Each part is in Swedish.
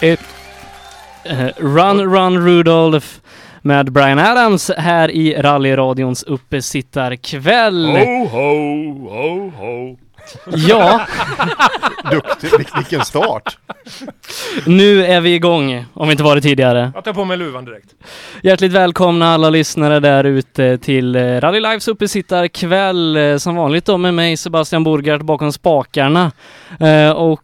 ett eh, Run Run Rudolph med Brian Adams här i rallyradions uppesittarkväll. Ho, ho, ho, ho. Ja, Duktig, Vil- vilken start! nu är vi igång, om vi inte varit tidigare. Jag tar på mig luvan direkt. Hjärtligt välkomna alla lyssnare där ute till eh, Rally Lives uppesittarkväll. eh, Som vanligt då med mig Sebastian Borgart bakom spakarna. Och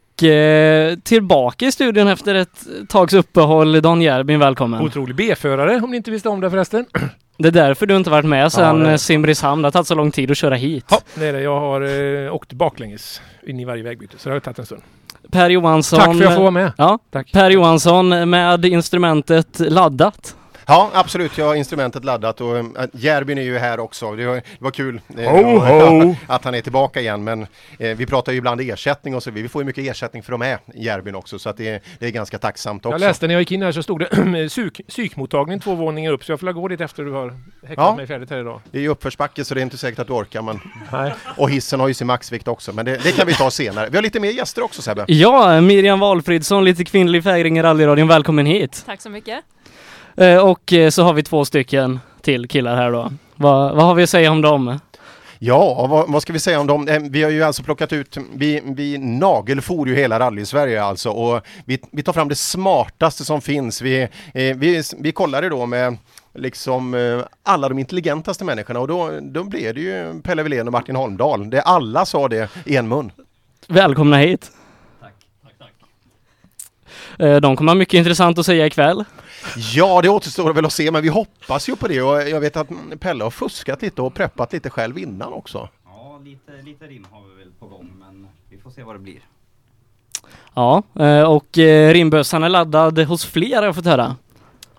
tillbaka i studion efter ett tags uppehåll, Dan Järbin, välkommen. Otrolig B-förare om ni inte visste om det förresten. Det är därför du inte varit med sedan är eh, det. Simrishamn. Det har tagit så lång tid att köra hit. Ja, det är det. Jag har eh, åkt baklänges in i varje vägbyte så det har tagit en stund. Per Johansson. Tack för att jag får vara med. Ja, Tack. Per Johansson med instrumentet laddat. Ja, absolut. Jag har instrumentet laddat och äh, Järbyn är ju här också. Det var, det var kul eh, Ho, ho. att han är tillbaka igen. Men eh, vi pratar ju ibland ersättning och så. Vi får ju mycket ersättning för de är Järbyn också. Så att det, det är ganska tacksamt också. Jag läste när jag gick in här så stod det psyk, psykmottagning två våningar upp så jag får gå dit efter du har häcklat Ja. mig färdigt här idag. Det är ju uppförsbacke så det är inte säkert att du orkar. Men... Nej. Och hissen har ju sin maxvikt också. Men det, det kan vi ta senare. Vi har lite mer gäster också Sebbe. Ja, Miriam Valfridsson, lite kvinnlig fägring i rallyradion. Välkommen hit. Tack så mycket. Eh, Och eh, så har vi två stycken till killar här då. Vad, vad har vi att säga om dem? Ja, vad, vad ska vi säga om dem? Eh, Vi har ju alltså plockat ut, vi, vi nagelfor ju hela rally-Sverige alltså och vi, vi tar fram det smartaste som finns. Vi, eh, vi, vi kollade då med liksom eh, alla de intelligentaste människorna och då, då blev det ju Pelle Wilén och Martin Holmdahl. Det, alla sa det i en mun. Välkomna hit. Eh, De kommer ha mycket intressant att säga ikväll. Ja, det återstår väl att se, men vi hoppas ju på det och jag vet att Pelle har fuskat lite och preppat lite själv innan också. Ja, lite, lite rim har vi väl på gång, men vi får se vad det blir. Ja, eh, och eh, rimbössan är laddad hos fler har jag fått höra.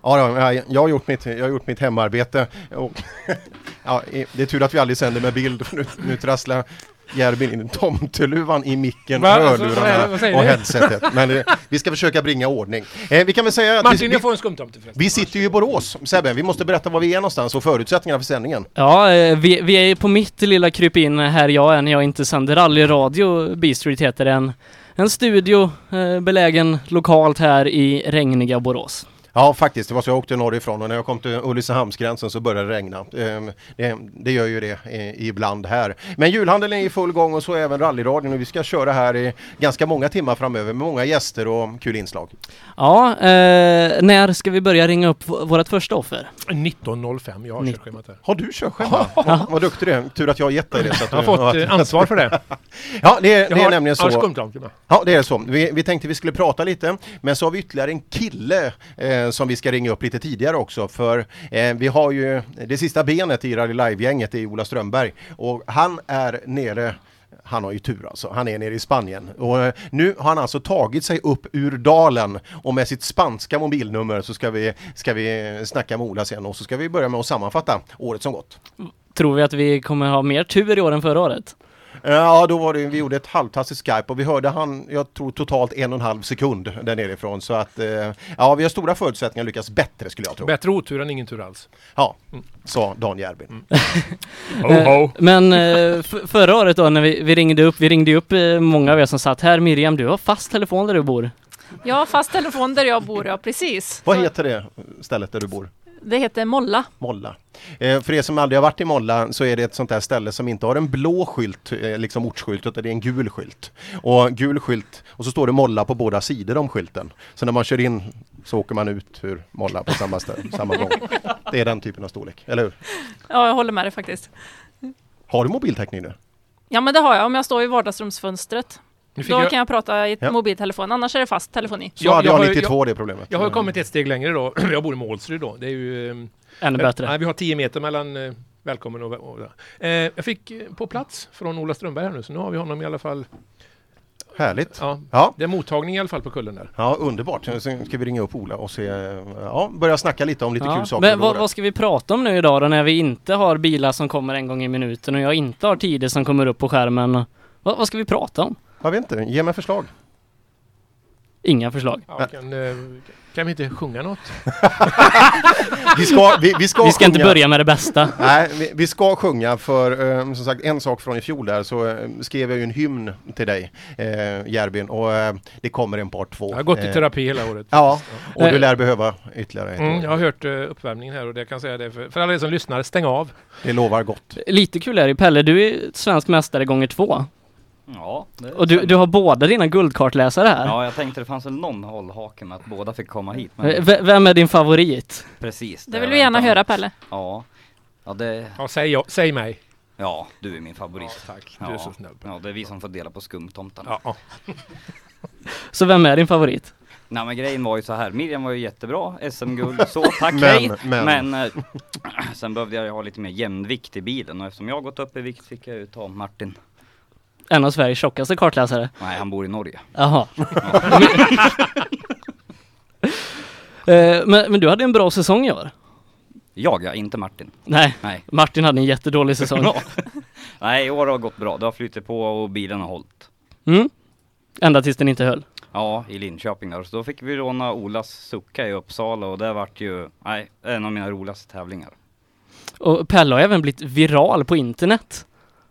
Ja, ja, jag, har gjort mitt, jag har gjort mitt hemarbete. Och, ja, det är tur att vi aldrig sänder med bild, för nu, nu trasslar Järbin in tomteluvan i micken, Va? Alltså, hörlurarna säger och headsetet. Men eh, vi ska försöka bringa ordning. Eh, vi kan väl säga att Martin, vi, jag får en skumtomte förresten. vi sitter ju i Borås, Sebbe. Vi måste berätta var vi är någonstans och förutsättningarna för sändningen. Ja, eh, vi, vi är på mitt lilla krypin här jag är när jag inte sänder rallyradio. B-Street heter den. En studio eh, belägen lokalt här i regniga Borås. Ja, faktiskt. Det var så jag åkte norrifrån och när jag kom till Ulricehamnsgränsen så började det regna. Eh, det, det gör ju det eh, ibland här. Men julhandeln är i full gång och så även rallyradion och vi ska köra här i ganska många timmar framöver med många gäster och kul inslag. Ja, eh, när ska vi börja ringa upp vårt första offer? 19.05, jag har körschemat här. Har du körschema? Ja. Vad duktig du är. Tur att jag har gett dig det. Så att Jag har fått eh, ansvar för det. Ja, det, är- det är nämligen så. Ja, det är så. Vi, vi tänkte vi skulle prata lite, men så har vi ytterligare en kille eh, Eh, som vi ska ringa upp lite tidigare också. För eh, vi har ju det sista benet i Rally Live-gänget, i Ola Strömberg. Och han är nere han har ju tur alltså. Han är nere i Spanien. Och eh, nu har han alltså tagit sig upp ur dalen och med sitt spanska mobilnummer så ska vi, ska vi snacka med Ola sen och så ska vi börja med att sammanfatta året som gått. Tror vi att vi kommer ha mer tur i år än förra året? Ja, då var det, vi gjorde ett halvtassigt Skype och vi hörde han, jag tror totalt en och en halv sekund där nerifrån. Så att, eh, ja, vi har stora förutsättningar att lyckas bättre skulle jag tro. Bättre otur än ingen tur alls. Ja, sa Dan Järbin. Mm. Eh, Men eh, förra året då när vi, vi ringde upp, vi ringde upp eh, många av er som satt här. Miriam, du har fast telefon där du bor. Jag har fast telefon där jag bor, ja precis. Vad heter det stället där du bor? Det heter Molla. Molla. Eh, för er som aldrig har varit i Molla så är det ett sånt där ställe som inte har en blå skylt, eh, liksom ortsskylt, utan det är en gul skylt. Och gul skylt, och så står det Molla på båda sidor om skylten. Så när man kör in så åker man ut ur Molla på samma, ställe, samma gång. Det är den typen av storlek, eller hur? Ja, jag håller med dig faktiskt. Har du mobiltäckning nu? Ja, men det har jag om jag står i vardagsrumsfönstret. Då jag, kan jag prata i Ja. mobiltelefon, annars är det fast telefoni. Så Ja, hade jag jag har ju- 92 det problemet. jag har ju kommit ett steg längre då. Jag bor i Målsryd då. Det är ju... ehm, Ännu bättre. Nej, vi har 10 meter mellan eh, välkommen och... och eh, jag fick eh, på plats från Ola Strömberg här nu, så nu har vi honom i alla fall. Härligt. Ja, Ja. det är mottagning i alla fall på kullen där. Ja, underbart. Sen ska vi ringa upp Ola och se, ja, börja snacka lite om lite Ja. kul saker. Men vad, vad ska vi prata om nu idag då när vi inte har bilar som kommer en gång i minuten och jag inte har tider som kommer upp på skärmen? Vad, vad ska vi prata om? Jag vet inte, ge mig förslag. Inga förslag. Ja, kan, eh, kan vi inte sjunga något? Vi ska, vi, vi ska, Vi ska inte börja med det bästa. Nej, vi, vi ska sjunga för eh, som sagt en sak från i fjol där så eh, skrev jag ju en hymn till dig eh, Järbin och det kommer en part två. Jag har gått i terapi hela året. Ja, och du lär behöva ytterligare ett Mm, år. jag har hört uh, uppvärmningen här och det kan säga det för, för alla er som lyssnar, stäng av. Det lovar gott. Lite kul är det Pelle, du är svensk mästare gånger två. Ja, det Och du, du har båda dina guldkartläsare här. Ja, jag tänkte det fanns väl någon hållhake med att båda fick komma hit. Men v- Vem är din favorit? precis. Det jag vill vi gärna höra Pelle. Ja. Ja, det... Ja, säg, säg mig. Ja, du är min favorit. tack. Ja. Du är så snäll. Ja, det är vi som får dela på skumtomtarna. Ja. Så vem är din favorit? Nej men grejen var ju så här, Miriam var ju jättebra, SM-guld, så tack Men, hej. men. Men eh, sen behövde jag ha lite mer jämnvikt i bilen och eftersom jag har gått upp i vikt fick jag ju ta Martin. En av Sveriges tjockaste kartläsare. Nej, han bor i Norge. Jaha. Eh, men, men du hade en bra säsong i år? Jag ja, inte Martin. Nej, Nej. Martin hade en jättedålig säsong. Ja. Nej, i år har gått bra. Det har flutit på och bilen har hållit. Mm. Ända tills den inte höll. Ja, i Linköping där. Så då fick vi låna Olas Succa i Uppsala och det vart ju, nej, en av mina roligaste tävlingar. Och Pelle har även blivit viral på internet.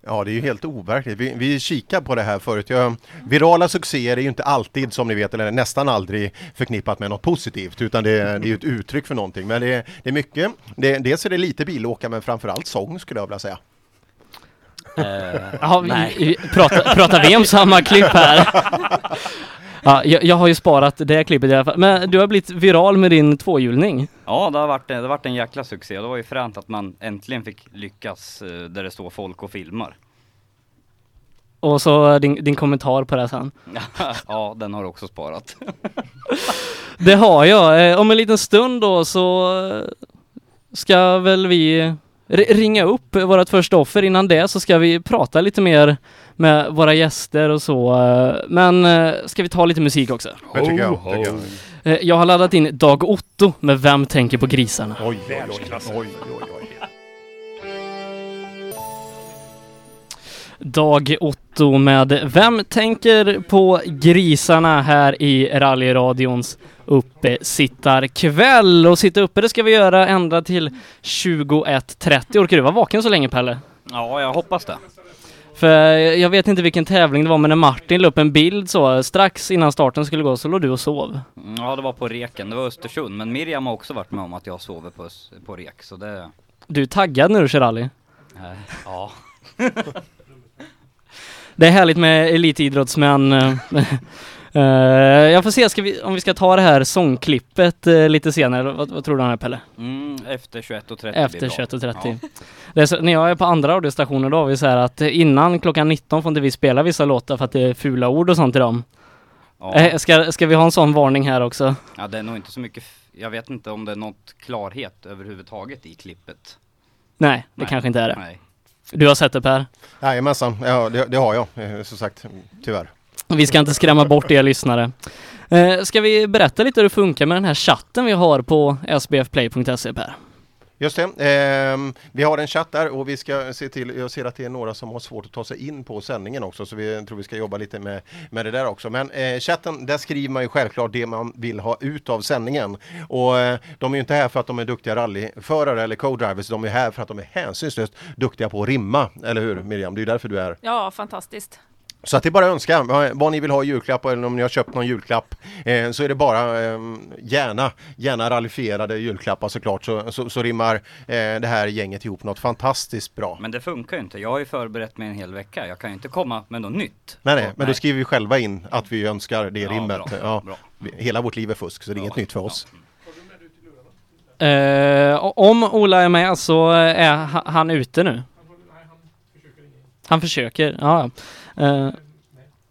Ja, det är ju helt overkligt. Vi, vi kikar på det här förut. Jag, virala succéer är ju inte alltid, som ni vet, eller nästan aldrig förknippat med något positivt, utan det, är- det är ju ett uttryck för någonting. Men det, det är mycket. Det, dels är det lite bilåka, men framförallt sång skulle jag vilja säga. Nej. vi, vi, pratar, pratar vi om samma klipp här? Ja, jag, jag har ju sparat det klippet i alla fall. Men du har blivit viral med din tvåhjulning. Ja, det har, varit, det har varit en jäkla succé. Det var ju fränt att man äntligen fick lyckas eh, där det står folk och filmar. Och så din, din kommentar på det sen. ja, den har du också sparat. Det har jag. Eh, Om en liten stund då så eh, ska väl vi ringa upp vårt första offer. Innan det så ska vi prata lite mer med våra gäster och så. Men eh, ska vi ta lite musik också? Det tycker jag. Tycker jag. Eh, Jag har laddat in Dag Otto med Vem tänker på grisarna? Oj, oj, oj, oj, oj, Dag Otto med Vem tänker på grisarna här i rallyradions uppesittarkväll. Och sitta uppe det ska vi göra ända till 21.30. Orkar du vara vaken så länge Pelle? ja, jag hoppas det. För jag vet inte vilken tävling det var men när Martin la upp en bild så strax innan starten skulle gå så låg du och sov. Mm, Ja, det var på reken. Det var Östersund. Men Miriam har också varit med om att jag sover på, på rek. Så det... Du är taggad när du kör rally. Eh, ja. Det är härligt med elitidrottsmän. eh, eh, jag får se vi, om vi ska ta det här sångklippet eh, lite senare. Vad, vad tror du om det här Pelle? Mm, efter 21.30 Efter blir bra. 21.30. Det är så, när jag är på andra radiostationer då har vi så här att innan klockan 19 får inte vi spela vissa låtar för att det är fula ord och sånt i dem. Ja. Ska, ska vi ha en sån varning här också? ja, det är nog inte så mycket. Jag vet inte om det är något klarhet överhuvudtaget i klippet. Nej, det Nej. kanske inte är det. Nej. Du har sett det Per? Jajamensan, ja, det, det har jag eh, som sagt, tyvärr. Vi ska inte skrämma bort er lyssnare. Eh, ska vi berätta lite hur det funkar med den här chatten vi har på sbfplay.se Per? Just det. Eh, vi har en chatt där och vi ska se till, jag ser att det är några som har svårt att ta sig in på sändningen också så vi tror vi ska jobba lite med, med det där också. Men eh, chatten, där skriver man ju självklart det man vill ha ut av sändningen. Och eh, de är ju inte här för att de är duktiga rallyförare eller co-drivers, de är här för att de är hänsynslöst duktiga på att rimma. Eller hur Miriam? Det är därför du är Ja, fantastiskt. Så att det är bara att önska vad, ni vill ha i julklapp eller om ni har köpt någon julklapp eh, så är det bara eh, gärna, gärna rallifierade julklappar såklart så, så, så rimmar eh, det här gänget ihop något fantastiskt bra. Men det funkar ju inte. Jag har ju förberett mig en hel vecka. Jag kan ju inte komma med något nytt. Nej, nej, Ja, men då skriver vi själva in att vi önskar det Ja, rimmet. bra, Ja, bra. Hela vårt liv är fusk så det är inget nytt för oss. Eh, om Ola är med så är ha- han ute nu. Han försöker, ja. Eh,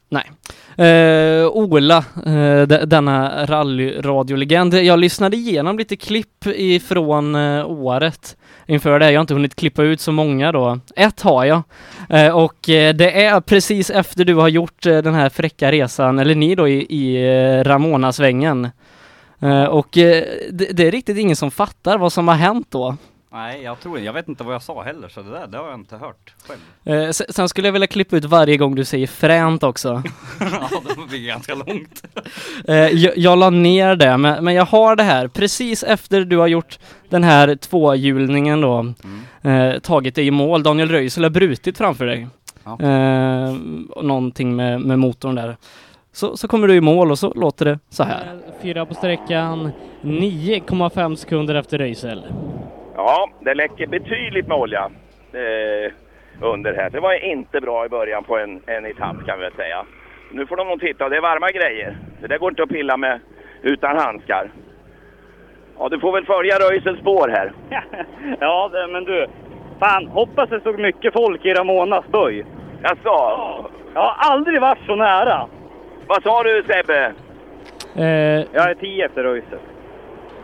nej. Eh, Ola, eh, denna rallyradiolegend. Jag lyssnade igenom lite klipp ifrån eh, året inför det. Jag har inte hunnit klippa ut så många då. Ett har jag. Eh, och eh, det är precis efter du har gjort eh, den här fräcka resan, eller ni då, i, i Ramona-svängen. Och det, det är riktigt ingen som fattar vad som har hänt då. Nej, jag tror Jag vet inte vad jag sa heller, så det där det har jag inte hört själv. Eh, se- sen skulle jag vilja klippa ut varje gång du säger fränt också. ja, det blir ganska långt. Eh, jag, jag la ner det, men, men jag har det här precis efter du har gjort den här tvåhjulningen då, Mm. eh, tagit dig i mål. Daniel Röisel har brutit framför dig. Ja. Eh, någonting med, med motorn där. Så, så kommer du i mål och så låter det så här. Fyra på sträckan, 9,5 sekunder efter Röisel. Ja, det läcker betydligt med olja eh, under här. Det var inte bra i början på en, en etapp kan vi väl säga. Nu får de nog titta, det är varma grejer. Det där går inte att pilla med utan handskar. Ja, du får väl följa Röisels spår här. ja, det, men du. Fan, hoppas det stod mycket folk i Ramonas böj. Jaså? Jag har aldrig varit så nära. Vad sa du Sebbe? Eh, Jag är tio efter Röisel.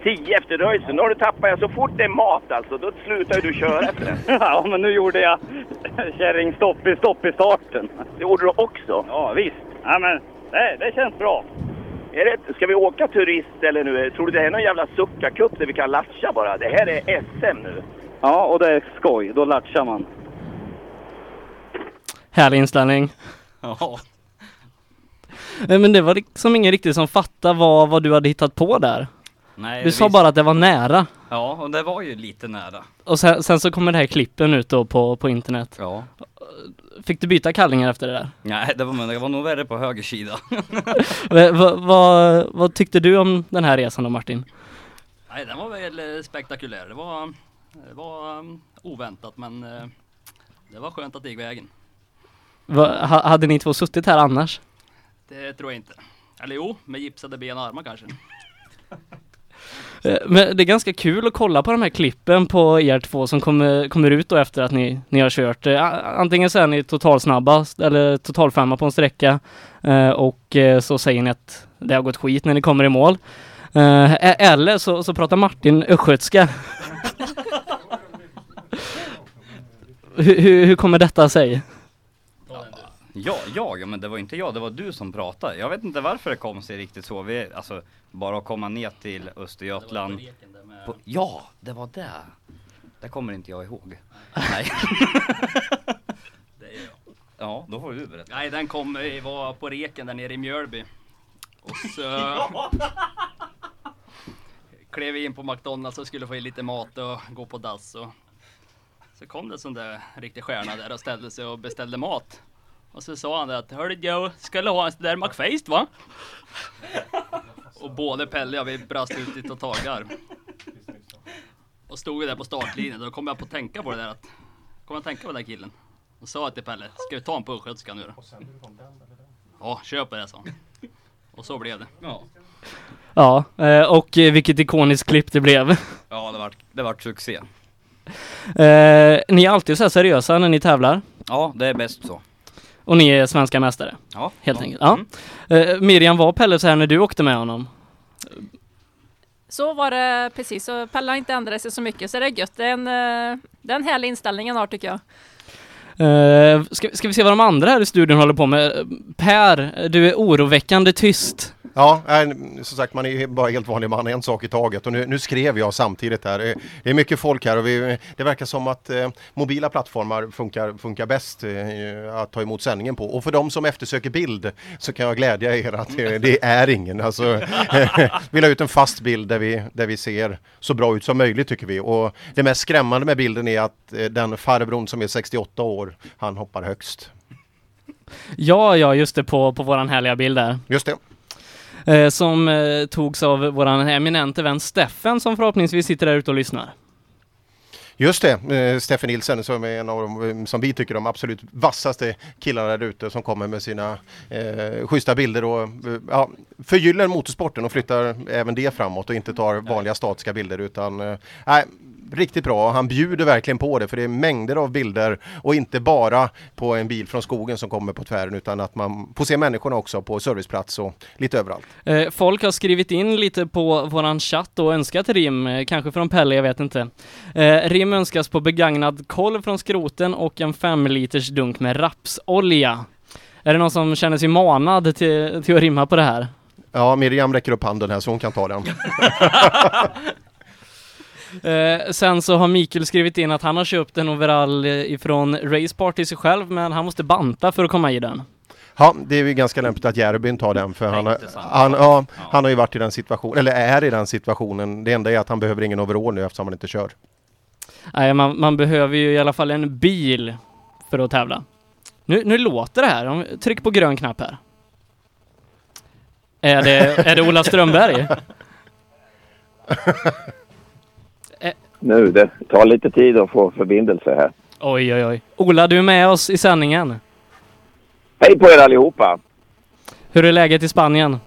10 efter Röisel. Nu har du tappat, ja, så fort det är mat alltså, då slutar du köra efter den. ja, men nu gjorde jag kärringstopp i stopp i starten. Det gjorde du också. Ja, visst. Ja, men det, det känns bra. Är det, ska vi åka turist eller nu? Tror du det är någon jävla suckarcup där vi kan latcha bara? Det här är SM nu. Ja, och det är skoj. Då latchar man. härlig inställning. Ja. Men det var liksom ingen riktigt som fattade vad, vad du hade hittat på där. Nej, Du sa visst. bara att det var nära. Ja, och det var ju lite nära. Och sen, sen så kommer det här klippen ut då på, på internet. Ja. Fick du byta kallingar efter det där? Nej, det var, det var nog värre på höger sida. Va- va- vad, vad tyckte du om den här resan då Martin? Nej, den var väl eh, spektakulär. Det var, det var um, oväntat men eh, det var skönt att det gick vägen. Va, ha, hade ni två suttit här annars? Det tror jag inte. Eller jo, med gipsade ben och armar kanske. Eh, men det är ganska kul att kolla på de här klippen på er två som kommer, kommer ut då efter att ni, ni har kört. Eh, antingen så är ni totalsnabbast eller totalfemma på en sträcka eh, och så säger ni att det har gått skit när ni kommer i mål. Eller så, så pratar Martin östgötska. hur, hur, hur kommer detta sig? Ja, jag, men det var inte jag, det var du som pratade. Jag vet inte varför det kom sig riktigt så. Vi, alltså, bara att komma ner till Östergötland. På, ja, det var det. Det kommer inte jag ihåg. Nej. Det är jag. Ja, då får du berätta. Nej, den kom, vi var på reken där nere i Mjölby. Och så klev vi in på McDonalds och skulle få i lite mat och gå på dass. Och så kom det en sån där riktig stjärna där och ställde sig och beställde mat. Och så sa han det att Hörru Joe, ska du ha en sån där McFaced va? Och både Pelle och jag vi brast ut i totalgarv. Och stod vi där på startlinjen, då kom jag på att tänka på det där att Kom jag att tänka på den där killen. Och sa till Pelle, ska vi ta en på östgötska nu då? Ja, köp det sa han. Och så blev det. Ja, Ja, eh, och vilket ikoniskt klipp det blev. ja det vart det vart succé. Eh, ni är alltid så här seriösa när ni tävlar. Ja, det är bäst så. Och ni är svenska mästare, Ja, helt ja. enkelt. Ja. Mm. Eh, Miriam, var Pelle så här när du åkte med honom? Så var det precis, så Pelle har inte ändrat sig så mycket så det är gött. Det är en, eh, det är en härlig inställning han har tycker jag. Eh, ska, ska vi se vad de andra här i studion håller på med? Per, du är oroväckande tyst. Ja, som sagt man är ju bara helt vanlig man, en sak i taget och nu, nu skrev jag samtidigt här. Det är- Det är mycket folk här och vi, det verkar som att eh, mobila plattformar funkar, funkar bäst eh, att ta emot sändningen på. Och för de som eftersöker bild så kan jag glädja er att det, det är ingen. Alltså, vi la ut en fast bild där vi, där vi ser så bra ut som möjligt tycker vi. Och det mest skrämmande med bilden är att eh, den farbrorn som är 68 år, han hoppar högst. Ja, ja, just det, på, på våran härliga bild där. Just det. Eh, som eh, togs av våran eminente vän Steffen som förhoppningsvis sitter där ute och lyssnar. Just det, eh, Steffen Nilsen som är en av de, eh, som vi tycker, de absolut vassaste killarna där ute som kommer med sina eh, schyssta bilder och ja, förgyller motorsporten och flyttar även det framåt och inte tar vanliga statiska bilder utan eh, riktigt bra. Han bjuder verkligen på det för det är mängder av bilder och inte bara på en bil från skogen som kommer på tvären utan att man får se människorna också på serviceplats och lite överallt. Eh, folk har skrivit in lite på våran chatt och önskat rim, eh, kanske från Pelle, jag vet inte. Eh, rim önskas på begagnad kolv från skroten och en fem liters dunk med rapsolja. Är det någon som känner sig manad till, till att rimma på det här? Ja, Miriam räcker upp handen här så hon kan ta den. Eh, sen så har Mikael skrivit in att han har köpt en overall eh, ifrån Racepart till sig själv, men han måste banta för att komma i den. Ja, det är ju ganska lämpligt att Järbyn tar den för han har, han, ja, Ja. han har ju varit i den situationen, eller är i den situationen. Det enda är att han behöver ingen overall nu eftersom han inte kör. Nej, man, man behöver ju i alla fall en bil för att tävla. Nu, nu låter det här. Tryck på grön knapp här. Är det, är det Ola Strömberg? Nu, det tar lite tid att få förbindelse här. Oj, oj, oj. Ola, du är med oss i sändningen. Hej på er allihopa! Hur är läget i Spanien?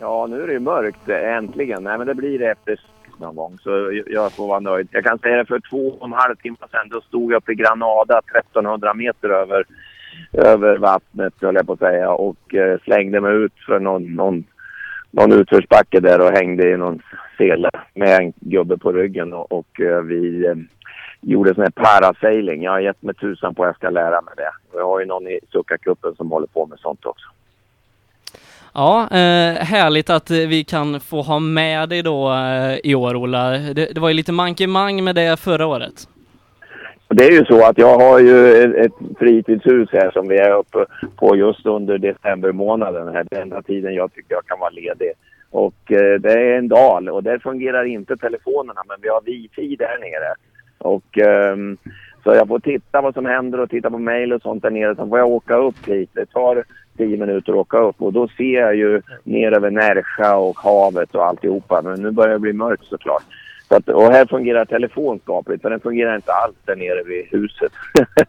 Ja, nu är det ju mörkt äntligen. Nej, men det blir det efter någon gång, så jag- jag får vara nöjd. Jag kan säga det för två och en halv timme sedan, då stod jag uppe i Granada 1300 meter över, över vattnet, höll jag på att säga, och eh, slängde mig ut för någon, någon, någon utförsbacke där och hängde i någon sele med en gubbe på ryggen och, och eh, vi eh, gjorde sån här parasailing. Jag har gett mig tusan på att jag ska lära mig det. Och jag har ju någon i Suckakuppen som håller på med sånt också. Ja, eh, härligt att eh, vi kan få ha med dig då eh, i år, Ola. Det, det var ju lite mankemang med det förra året. Det är ju så att jag har ju ett, fritidshus här som vi är uppe på just under december månaden. Här, den enda tiden jag tycker jag kan vara ledig. Och eh, det är en dal och där fungerar inte telefonerna men vi har wifi där nere. Och eh, så jag får titta vad som händer och titta på mejl och sånt där nere. Sen får jag åka upp hit. Det tar tio minuter att åka upp och då ser jag ju ner över Närsja och havet och alltihopa. Men nu börjar det bli mörkt såklart. Så att, och här fungerar telefon skapligt, för den fungerar inte alls där nere vid huset.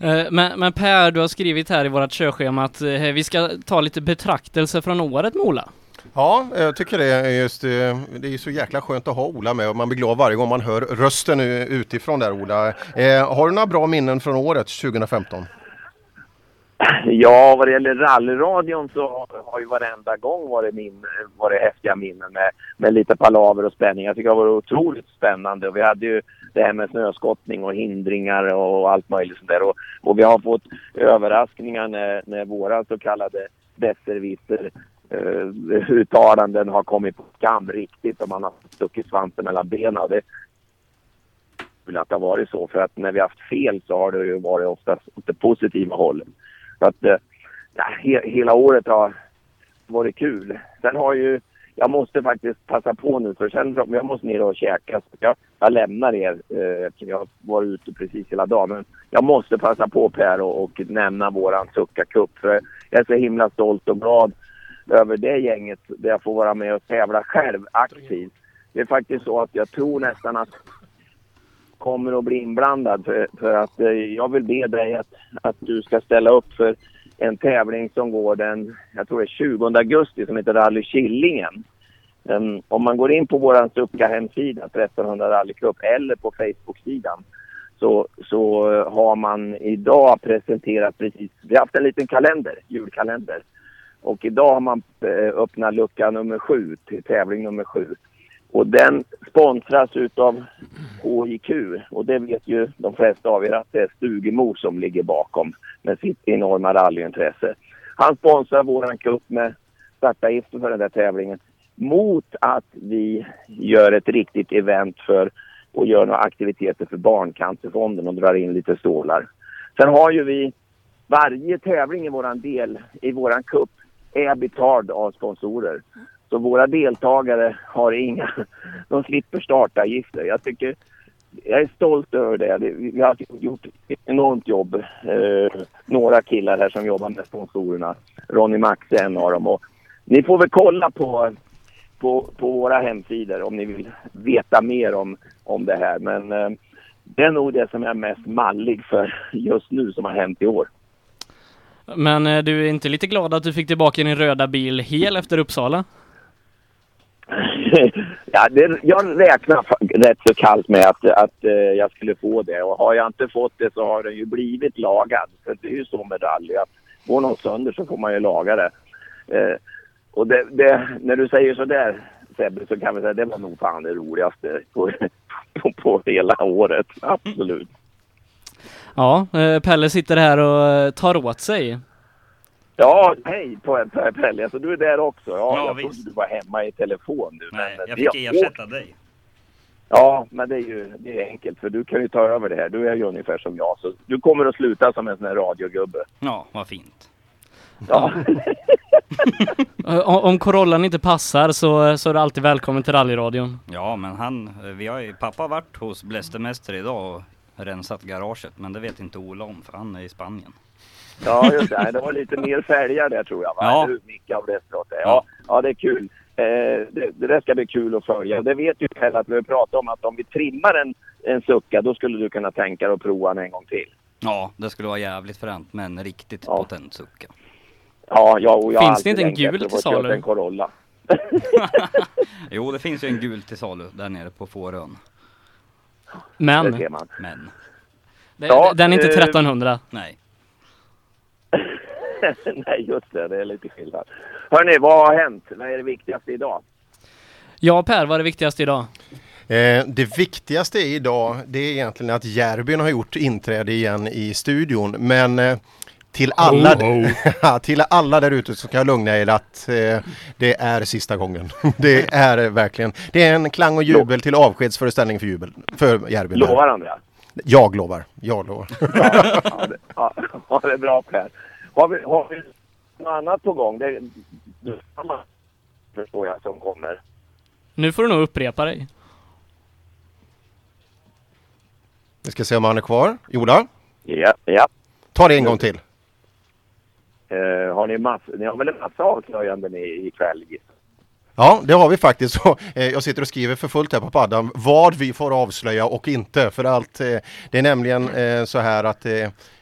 Eh, Men, men Per, du har skrivit här i vårt körschema att eh, vi ska ta lite betraktelse från året med Ola. Ja, jag tycker det är just eh, det är så jäkla skönt att ha Ola med och man blir glad varje gång man hör rösten utifrån där Ola. Eh, har du några bra minnen från året 2015? Ja, vad det gäller rallyradion så har ju varenda gång varit, min, varit häftiga minnen med, med lite palaver och spänning. Jag tycker det har varit otroligt spännande. Och vi hade ju det här med snöskottning och hindringar och allt möjligt sånt där. Och, och vi har fått överraskningar när, när våra så kallade besserwisser eh, uttalanden har kommit på skam riktigt och man har stuckit svansen mellan benen. Det kul att det har varit så. För att när vi har haft fel så har det ju varit oftast åt det positiva hållet. Så att eh, ja, he, hela året har varit kul. Sen har ju, jag måste faktiskt passa på nu för sen, jag måste ner och käka. Så jag, jag lämnar er eh, eftersom jag har varit ute precis hela dagen. Men jag måste passa på Per och, och nämna våran Succa Cup. För jag är så himla stolt och glad över det gänget där jag får vara med och tävla själv aktivt. Det är faktiskt så att jag tror nästan att kommer att bli inblandad för, för att eh, jag vill be dig att, att du ska ställa upp för en tävling som går den, jag tror det är 20 augusti som heter Rally Killingen. Um, om man går in på vår Stucka-hemsida, 1300 rallycup, eller på Facebook-sidan så, så eh, har man idag presenterat precis, vi har haft en liten kalender, julkalender. Och idag har man eh, öppnat lucka nummer sju till tävling nummer sju. Och den sponsras utav HIQ och det vet ju de flesta av er att det är Stugemo som ligger bakom med sitt enorma rallyintresse. Han sponsrar våran cup med startavgifter för den där tävlingen mot att vi gör ett riktigt event för och gör några aktiviteter för Barncancerfonden och drar in lite stålar. Sen har ju vi varje tävling i våran del, i våran cup, är betald av sponsorer. Så våra deltagare har inga, de slipper startavgifter. Jag tycker, jag är stolt över det. Vi har gjort ett enormt jobb. Eh, några killar här som jobbar med sponsorerna. Ronny Max är en av dem. Och ni får väl kolla på, på, på våra hemsidor om ni vill veta mer om, om det här. Men eh, det är nog det som jag är mest mallig för just nu som har hänt i år. Men eh, du är inte lite glad att du fick tillbaka din röda bil hel efter Uppsala? Ja, det, jag räknar rätt så kallt med att, att eh, jag skulle få det. Och har jag inte fått det så har den ju blivit lagad. För det är ju så med rally att går någon sönder så får man ju laga det. Eh, och det, det, när du säger sådär Sebbe så kan vi säga att det var nog fan det roligaste på, på, på hela året. Absolut. Ja, eh, Pelle sitter här och tar åt sig. Ja, hej Pelle. Så du är där också? Ja, Ja, jag visst. trodde du var hemma i telefon nu. Nej, men, jag fick ersätta dig. Ja, men det är ju det är enkelt för du kan ju ta över det här. Du är ju ungefär som jag. Så du kommer att sluta som en sån här radiogubbe. Ja, vad fint. Ja. Om om Corollan inte passar så, så är du alltid välkommen till rallyradion. Ja, men han, vi har ju, pappa har varit hos Blästermästare idag och rensat garaget, men det vet inte Ola om för han är i Spanien. Ja, just det. Det var lite mer fälgar där tror jag. Va? Ja. Micke av Västerås? Ja, ja, det är kul. Eh, det, det där ska bli kul att följa. Det vet ju Pelle att vi pratat om att om vi trimmar en, en sucka då skulle du kunna tänka dig att prova den en gång till. Ja, det skulle vara jävligt fränt med en riktigt potent sucka. Ja, ja och jag Finns det inte en gul till salu? En Corolla. Jo, det finns ju en gul till salu där nere på Fårön. Men, Det. Men, det- Ja, den är inte eh, 1300. nej. Nej, just det. Det är lite skillnad. Hörni, vad har hänt? Vad är det viktigaste idag? Ja Per, vad är det viktigaste idag? Eh, det viktigaste idag det är egentligen att Järbyn har gjort inträde igen i studion. Men eh, till alla, till alla där ute så kan jag lugna er att eh, det är sista gången. det är verkligen. Det är en klang och jubel till avskedsföreställning för jubel för Järbyn. Lovar Andrea? Jag lovar. Jag lovar. Ja, det, ja, ja, det är bra Per. Har vi, har vi något annat på gång? Det, det förstår jag som kommer. Nu får du nog upprepa dig. Vi ska se om han är kvar. Ola, Ja, ja. ta det en gång till. Eh, har ni mass, ni har väl en massa avslöjanden i- ikväll? Ja, det har vi faktiskt. Eh, Jag sitter och skriver för fullt här på paddan vad vi får avslöja och inte. För allt, eh, det är nämligen så här att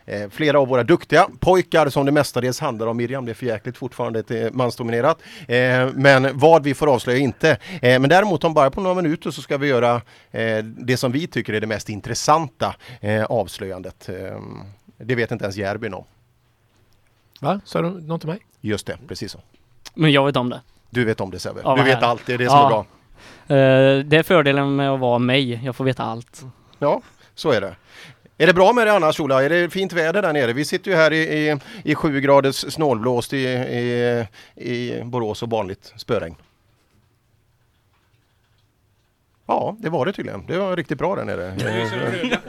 eh, flera av våra duktiga pojkar som det mestadels handlar om, Miriam, det är för jäkligt fortfarande ett eh, mansdominerat. Eh, Men vad vi får avslöja inte. Eh, Men däremot om bara på några minuter så ska vi göra eh, det som vi tycker är det mest intressanta eh, avslöjandet. Eh, Det vet inte ens Järbyn om. Va? Sa du något till mig? Just det, precis så. Men jag vet om det. Du vet om det Sebbe. Ja, du vet allt, det är det som Ja. är bra. Det är fördelen med att vara mig. Jag får veta allt. Ja, så är det. Är det bra med det annars Ola? Är det fint väder där nere? Vi sitter ju här i, i, i sju graders snålblåst i, i, i Borås och vanligt spöregn. Ja, det var det tydligen. Det var riktigt bra där nere.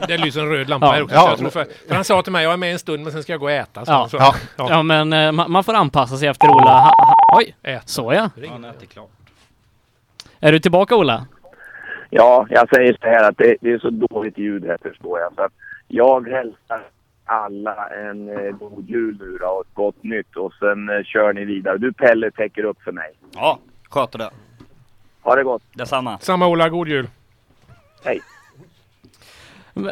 Det lyser en röd, lampa Ja. här också. Ja. så Jag tror för, för han sa till mig, jag är med en stund men sen ska jag gå och äta. Så, Ja. så, Ja. Ja, men eh, ma- man får anpassa sig efter Ola. Ha, ha, oj, Ät. så ja. Han äter klart. Är du tillbaka Ola? Ja, jag säger så här att det, det är så dåligt ljud här förstår jag. Så att jag hälsar alla en eh, god jul nu då och ett gott nytt och sen eh, kör ni vidare. Du Pelle täcker upp för mig. Ja, sköter det. Ha det gott. Detsamma. Samma Ola, god jul. Hej.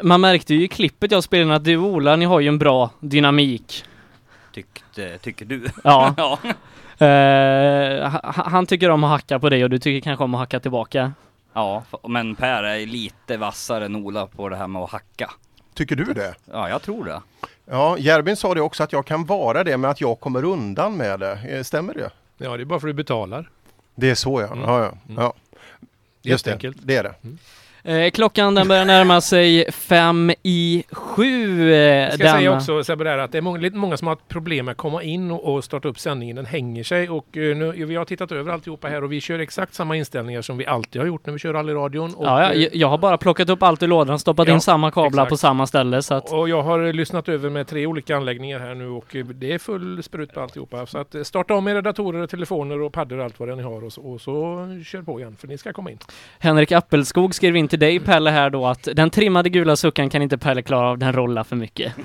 Man märkte ju i klippet jag spelade att du och Ola, ni har ju en bra dynamik. Tyckte, tycker du? Ja. ja. Eh, ha- han tycker om att hacka på dig och du tycker kanske om att hacka tillbaka. Ja, men Per är lite vassare än Ola på det här med att hacka. Tycker du det? Ja, jag tror det. Ja, Järbyn sa det också att jag kan vara det men att jag kommer undan med det. Eh, Stämmer det? Ja, det är bara för att du betalar. Det är så ja. ja, ja. ja. Just det, det är det. Eh, klockan den börjar närma sig fem i sju. Eh, Jag ska säga denna- också Sebbe där att det är många, många som har haft problem med att komma in och, och starta upp sändningen. Den hänger sig och eh, nu, vi har tittat över alltihopa här och vi kör exakt samma inställningar som vi alltid har gjort när vi kör rallyradion. Och, Ja, eh, jag- jag har bara plockat upp allt ur lådan stoppat Ja, in samma kablar exakt. på samma ställe så att Och jag har lyssnat över med tre olika anläggningar här nu och eh, det är full sprut på alltihopa. Så att eh, starta om era datorer, telefoner och paddor och allt vad ni har och så, och så kör på igen för ni ska komma in. Henrik Appelskog skrev in till dig Pelle här då att den trimmade gula suckan kan inte Pelle klara av, den rollar för mycket.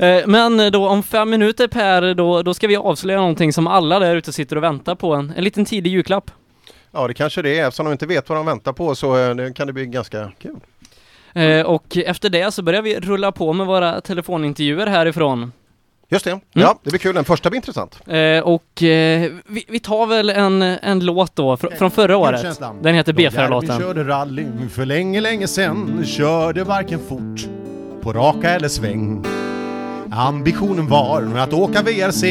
Eh, Men då om fem minuter Per, då, då ska vi avslöja någonting som alla där ute sitter och väntar på, en, en liten tidig julklapp. Ja, det kanske det är. Eftersom de inte vet vad de väntar på så eh, kan det bli ganska kul. Eh, Och efter det så börjar vi rulla på med våra telefonintervjuer härifrån. Just det. Ja, det blir kul. Den första blir intressant. Eh, Och eh, vi, vi tar väl en, en låt då fr- från förra året. Den heter Då Järvin B4-låten. körde rally för länge, länge sen. Körde varken fort på raka eller sväng. Ambitionen var att åka VRC,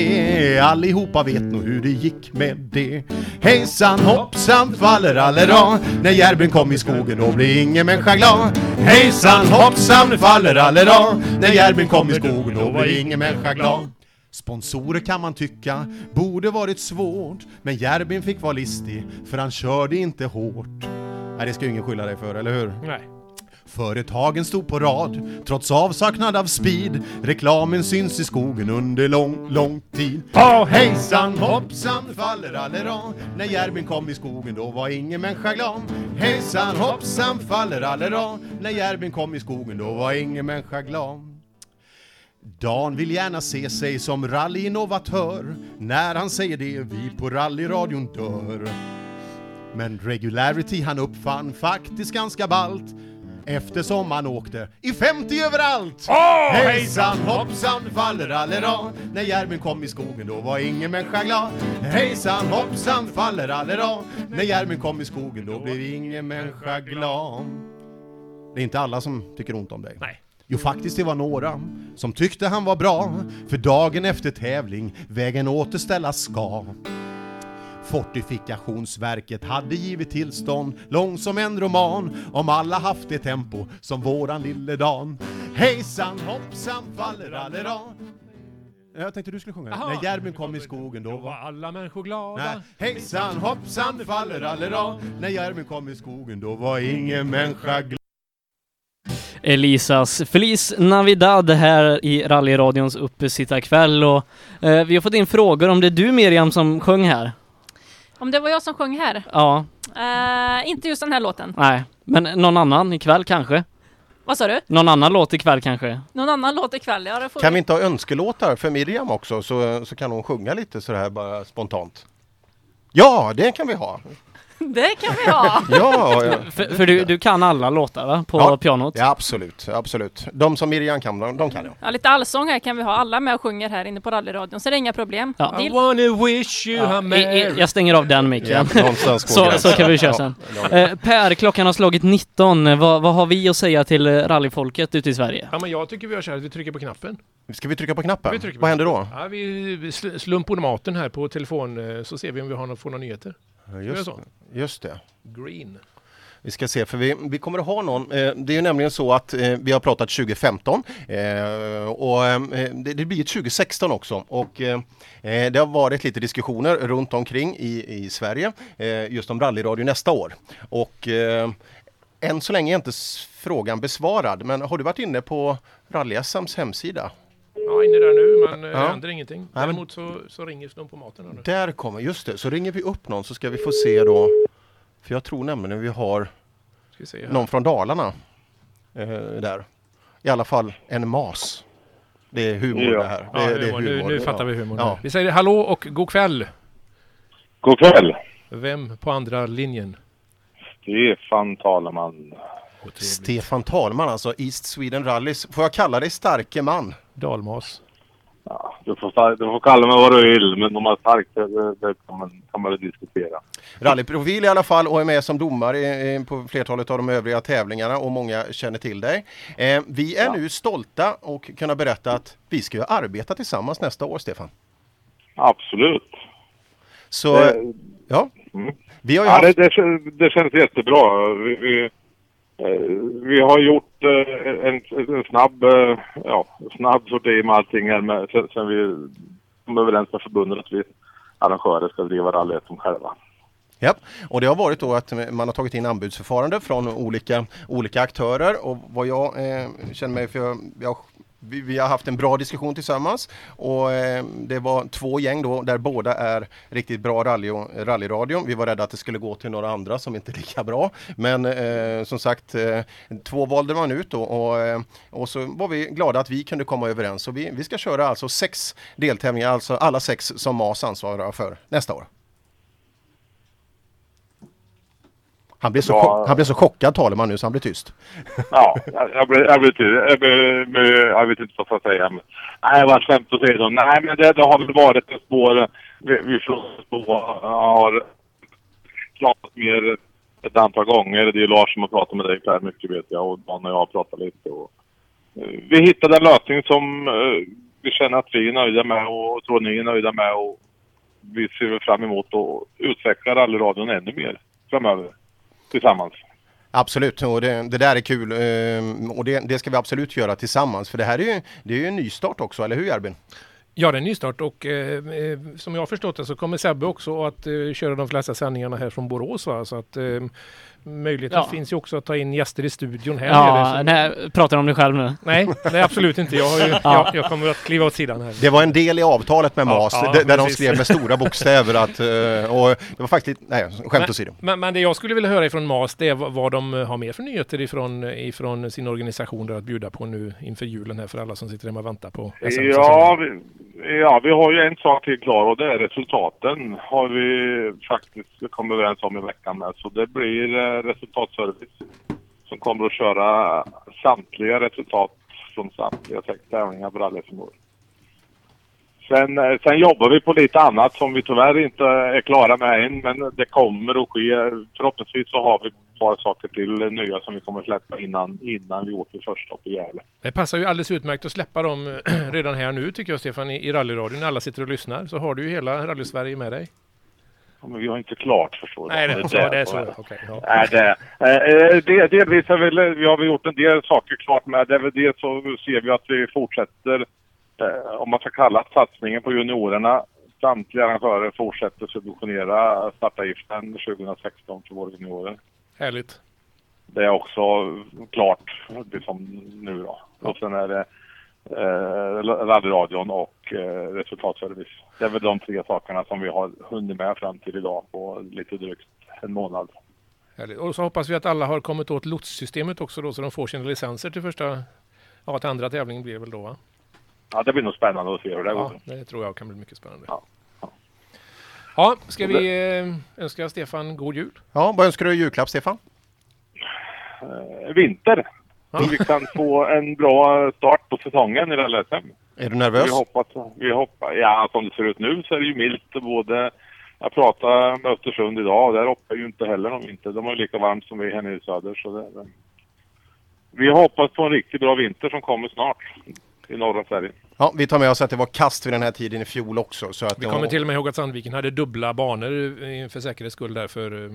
allihopa vet nog hur det gick med det. Hejsan hoppsan fallerallera, när Järvin kom i skogen då blev ingen människa glad. Hejsan hoppsan fallerallera, när Järvin kom i skogen då blev ingen människa glad. Sponsorer kan man tycka borde varit svårt, men Järbin fick vara listig för han körde inte hårt. Nej, det ska ju ingen skylla dig för, eller hur? Nej. Företagen stod på rad, trots avsaknad av speed. Reklamen syns i skogen under lång, lång tid. Oh, hejsan hoppsan fallerallera. När Järvin kom i skogen då var ingen människa glad. Hejsan hoppsan fallerallera. När Järvin kom i skogen då var ingen människa glad. Dan vill gärna se sig som rallyinnovatör. När han säger det, vi på rallyradion dör. Men regularity han uppfann faktiskt ganska ballt Eftersom han åkte i 50 överallt! Åh, hejsan hoppsan fallerallera. När Järvin kom i skogen då var ingen människa glad. Hejsan hoppsan fallerallera. När Järvin kom i skogen då blev ingen människa glad. Det är inte alla som tycker ont om dig. Nej. Jo, faktiskt det var några som tyckte han var bra. För dagen efter tävling vägen återställas ska Fortifikationsverket hade givit tillstånd, lång som en roman, om alla haft det tempo som våran lille Dan. Hejsan hoppsan fallerallera. Jag tänkte du skulle sjunga. Aha. När Järvin kom i skogen då var alla människor glada. Nej. Hejsan hoppsan fallerallera. När Järvin kom i skogen då var ingen människa glad. Elisas Feliz Navidad här i rallyradions uppesittarkväll och eh, vi har fått in frågor om det är du Miriam som sjöng här? Om det var jag som sjöng här? Ja, Eh, inte just den här låten. nej, men någon annan ikväll kanske? Vad sa du? Någon annan låt ikväll kanske? Någon annan låt ikväll? Ja, det får Kan vi inte ha önskelåtar för Miriam också så, så kan hon sjunga lite sådär bara spontant? Ja, det kan vi ha! Det kan vi ha! Ja, ja. För, för du, du kan alla låtar va? På Ja. pianot? ja absolut, absolut. De som Miriam kan, de, de kan jag. Ja, lite allsång här kan vi ha. Alla med och sjunger här inne på rallyradion, så det är inga problem. Ja. I wanna wish you Ja, a i, jag stänger av den micken. Ja, så, så kan vi köra sen. Ja, Eh, per, klockan har slagit 19. Eh, Vad, vad har vi att säga till eh, rallyfolket ute i Sverige? Ja men jag tycker vi gör så här att vi trycker på knappen. Ska vi trycka på knappen? Vi trycker på Vad händer då? Ja, vi vi sl- slumponomaten här på telefon eh, så ser vi om vi har några, får några nyheter. Just, så. just det. Green. Vi ska se, för vi, vi kommer att ha någon. Eh, det är ju nämligen så att eh, vi har pratat 2015 eh, och det, det blir 2016 också. Och det har varit lite diskussioner runt omkring i, i Sverige just om rallyradio nästa år. Och än så länge är inte frågan besvarad. Men har du varit inne på Rally-SMs hemsida? Ja, inne där nu men eh, Ja. händer ingenting. Däremot så, så ringer slumpomaten här nu. Där kommer, just det, så ringer vi upp någon så ska vi få se då. För jag tror nämligen vi har Ska vi någon från Dalarna eh, där. I alla fall en mas. Det är humor Ja. det här. Det, Ja, det är humor. Nu, humor. nu fattar vi humorn. Ja. Vi säger hallå och god kväll. God kväll! Vem på andra linjen? Stefan Taleman. Stefan Talman alltså, East Sweden Rallys. Får jag kalla dig starke man? Dalmas. Ja, du, får, du får kalla mig vad du vill, men om man är stark det, det, det kan, man, kan man väl diskutera. Rallyprofil i alla fall och är med som domare på flertalet av de övriga tävlingarna och många känner till dig. Eh, vi är Ja. nu stolta och kunna berätta att vi ska arbeta tillsammans nästa år Stefan. Absolut. Så, Det- ja. Mm. Vi har ju Ja, det, haft... det, det känns jättebra. Vi, vi, Eh, vi har gjort eh, en, en snabb, eh, ja, snabb sortering med allting här med, sen, sen vi kom överens med förbundet att vi arrangörer ska driva rallyet som själva. Ja, och det har varit då att man har tagit in anbudsförfarande från olika, olika aktörer och vad jag eh, känner mig för, jag, jag, vi, vi har haft en bra diskussion tillsammans och eh, det var två gäng då där båda är riktigt bra rally, rallyradio. Vi var rädda att det skulle gå till några andra som inte är lika bra. Men eh, som sagt, eh, två valde man ut då och, eh, och så var vi glada att vi kunde komma överens. Så vi, vi ska köra alltså sex deltävlingar, alltså alla sex som MAS ansvarar för nästa år. Han blev så, Ja. han blev så chockad Taleman nu så han blev tyst. Ja, jag, blir, jag till, jag, jag vet inte vad jag ska säga. Men, nej, vad skämt att säga. Nej, men det, det har väl varit ett spår. Vi, vi från har pratat mer ett antal gånger. Det är Lars som har pratat med dig ikväll mycket vet jag och Dan och jag har pratat lite. Och, vi hittade en lösning som eh, vi känner att vi är nöjda med och tror ni är nöjda med. Och vi ser väl fram emot att utveckla rallyradion ännu mer framöver tillsammans. Absolut, och det, det där är kul ehm, och det, det ska vi absolut göra tillsammans för det här är ju, det är ju en nystart också, eller hur Jarbin? Ja, det är en nystart och eh, eh, som jag har förstått det så kommer Sebbe också att eh, köra de flesta sändningarna här från Borås. Va? Så att, eh, möjligheten Ja. finns ju också att ta in gäster i studion här Ja, nere. nej, pratar du om dig själv nu? Nej, nej absolut inte. Jag, har ju, Ja. jag, jag kommer att kliva åt sidan här. Det var en del i avtalet med MAS ja, där, där de precis. skrev med stora bokstäver att, eh, och det var faktiskt, nej skämt åsido. Men, men det jag skulle vilja höra ifrån MAS det är vad, de eh, har mer för nyheter ifrån, ifrån sin organisation där att bjuda på nu inför julen här för alla som sitter hemma och väntar på SM-säsongen. Ja vi, ja, vi har ju en sak till klar och det är resultaten. Har vi faktiskt kommit överens om i veckan med. Så det blir eh, resultatservice som kommer att köra samtliga resultat från samtliga sex tävlingar på rally som går. Sen, eh, sen jobbar vi på lite annat som vi tyvärr inte är klara med än. Men det kommer att ske. Förhoppningsvis så har vi ett par saker till nya som vi kommer att släppa innan, innan vi åker första upp i Gävle. Det passar ju alldeles utmärkt att släppa dem eh, redan här nu tycker jag Stefan i, i rallyradion när alla sitter och lyssnar så har du ju hela rally-Sverige med dig. Ja, men vi har inte klart förstår du. Nej, det, är så, det är så. Okej, ja. Nej, det, eh, det, delvis har vi, vi har gjort en del saker klart med. Det det så ser vi att vi fortsätter, eh, om man ska kalla satsningen på juniorerna. Samtliga arrangörer fortsätter subventionera startavgiften 2016 för våra juniorer. Härligt. Det är också klart liksom nu då. Och sen är det eh, rallyradion och eh, resultatservice. Det är väl de tre sakerna som vi har hunnit med fram till idag på lite drygt en månad. Härligt. Och så hoppas vi att alla har kommit åt lotssystemet också då så de får sina licenser till första, ja till andra tävlingen blir det väl då va? Ja, det blir nog spännande att se hur det Ja, går. det tror jag kan bli mycket spännande. Ja, ska vi eh, önska Stefan god jul? Ja, vad önskar du i julklapp Stefan? Eh, vinter. Så vi kan få en bra start på säsongen i rally-SM. Är du nervös? Vi hoppas, vi hoppas, ja som det ser ut nu så är det ju milt både jag pratade med Östersund idag och där uppe är ju inte heller någon vinter. De har ju lika varmt som vi här nere i söder. Så det, det. Vi hoppas på en riktigt bra vinter som kommer snart i norra Sverige. Ja, vi tar med oss att det var kast vid den här tiden i fjol också. Så att Vi kommer till och med ihåg att Sandviken hade dubbla banor eh, för säkerhets skull där för eh,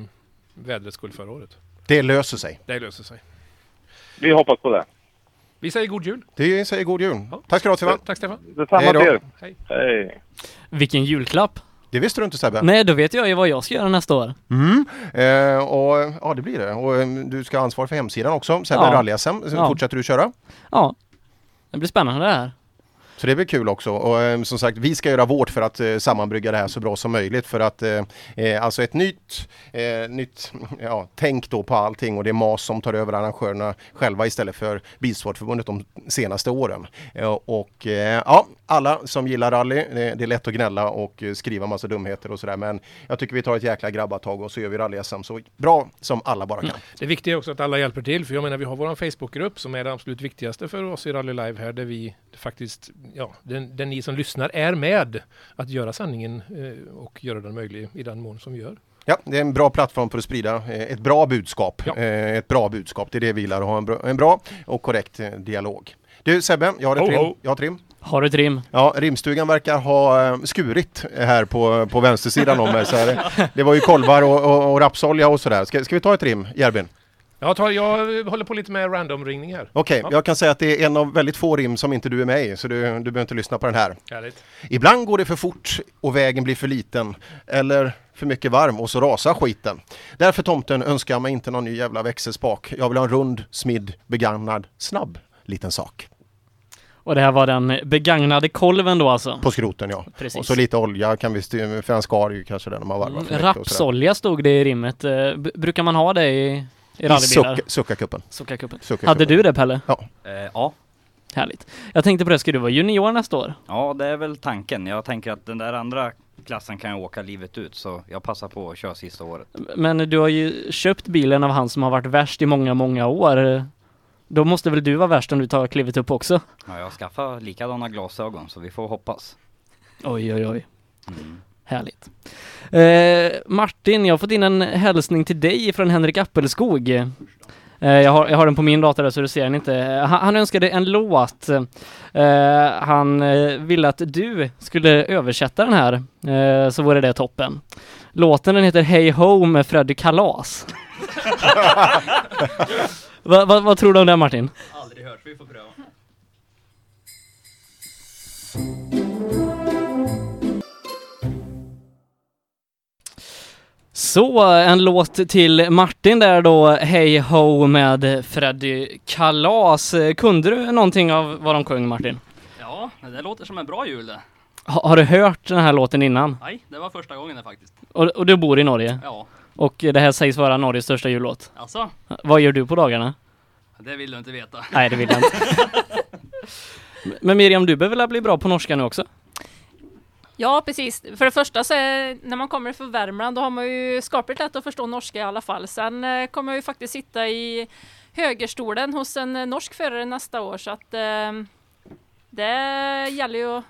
vädrets skull förra året. Det löser sig. Det löser sig. Vi hoppas på det. Vi säger god jul. Det säger god jul. Tack ska du ha Stefan. Tack Stefan. Detsamma till er. Hej. Hej. Vilken julklapp! Det visste du inte Sebbe? Nej, då vet jag ju vad jag ska göra nästa år. Mm. Eh, och, ja, det blir det. Och eh, du ska ha ansvar för hemsidan också. Sebbe Ja. Rally-SM Ja. fortsätter du köra. Ja, det blir spännande det här. Så det blir kul också. Och eh, som sagt, vi ska göra vårt för att eh, sammanbrygga det här så bra som möjligt. För att eh, eh, alltså ett nytt, eh, nytt ja, tänk då på allting och det är MAS som tar över arrangörerna själva istället för Bilsportförbundet de senaste åren. Eh, och eh, ja, alla som gillar rally, eh, det, är lätt att gnälla och skriva massa dumheter och sådär. Men jag tycker vi tar ett jäkla grabbatag och så gör vi rally-SM så bra som alla bara kan. Mm. Det viktiga är också att alla hjälper till för jag menar vi har vår Facebookgrupp som är det absolut viktigaste för oss i Rally Live här där vi faktiskt, ja, den, där ni som lyssnar är med att göra sanningen eh, och göra den möjlig i den mån som gör. Ja, det är en bra plattform för att sprida eh, ett bra budskap. Eh, Ett bra budskap, det är det vi gillar, att ha en bra, en bra och korrekt eh, dialog. Du Sebbe, jag har ett Ho, rim. ho. Jag har ett rim. Har du ett rim? Ja, rimstugan verkar ha skurit här på, på vänstersidan om mig. Så här, det var ju kolvar och, och, och rapsolja och sådär. Ska, ska vi ta ett rim, Järbin? Jag, tar, jag håller på lite med random-ringning här. Okej, Ja. jag kan säga att det är en av väldigt få rim som inte du är med i, så du, du behöver inte lyssna på den här. Härligt. Ibland går det för fort och vägen blir för liten. Eller för mycket varm och så rasar skiten. Därför tomten önskar jag mig inte någon ny jävla växelspak. Jag vill ha en rund, smidd, begagnad, snabb liten sak. Och det här var den begagnade kolven då alltså? På skroten ja. Precis. Och så lite olja kan vi styra, för han skar ju kanske den om man varvar sådär. Rapsolja stod det i rimmet. Eh, brukar man ha det i, i rallybilar? sucka- Suckakuppen. Suckakuppen. Suckakuppen. Hade du det Pelle? Ja. Eh, ja. Härligt. Jag tänkte på det, ska du vara junior nästa år? Ja, det är väl tanken. Jag tänker att den där andra klassen kan jag åka livet ut så jag passar på att köra sista året. Men du har ju köpt bilen av han som har varit värst i många, många år. Då måste väl du vara värst om du tar klivet upp också? Ja, jag skaffar likadana glasögon så vi får hoppas. Oj, oj, oj. Härligt. Eh, Martin, jag har fått in en hälsning till dig från Henrik Appelskog. Eh, jag, har, jag har den på min dator så du ser den inte. Eh, Han, han önskade en låt. Eh, han eh, ville att du skulle översätta den här, så vore det toppen. Låten den heter Hey Ho med Freddy Kalas. Va, va, vad tror du om det Martin? Aldrig hört, vi får pröva. Så, en låt till Martin där då, Hey Ho med Freddy Kalas. Kunde du någonting av vad de sjöng Martin? Ja, det låter som en bra jul det. Ha, har du hört den här låten innan? Nej, det var första gången det faktiskt. Och, och du bor i Norge? Ja. Och det här sägs vara Norges största jullåt? Alltså, Vad gör du på dagarna? det vill du inte veta. Nej, det vill jag inte. Men Miriam, du behöver väl bli bra på norska nu också? Ja, precis. För det första så är, när man kommer från Värmland, då har man ju skapligt lätt att förstå norska i alla fall. Sen eh, kommer jag ju faktiskt sitta i högerstolen hos en eh, norsk förare nästa år, så att eh, det gäller ju att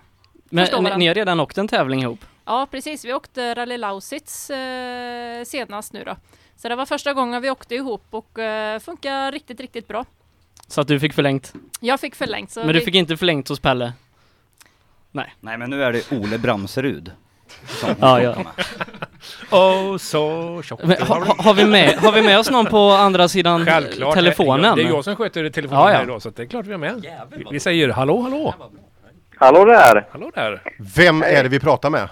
Men förstå varandra. ni har redan åkt en tävling ihop? Ja, precis. Vi åkte Rally Lausitz eh, senast nu då. Så det var första gången vi åkte ihop och eh, funkar riktigt, riktigt bra. Så att du fick förlängt? Jag fick förlängt. Så Men du vi- fick inte förlängt hos Pelle? Nej. Nej men nu är det Ole Bramserud. som Ja, ja. så tjockt. Men, ha, ha, har, vi med, har vi med oss någon på andra sidan Självklart. telefonen? Det är jag som sköter telefonen Ja, ja. här idag, så det är klart vi är med. Vi, vi säger hallå, hallå. Hallå där! Hallå där. Vem är det vi pratar med?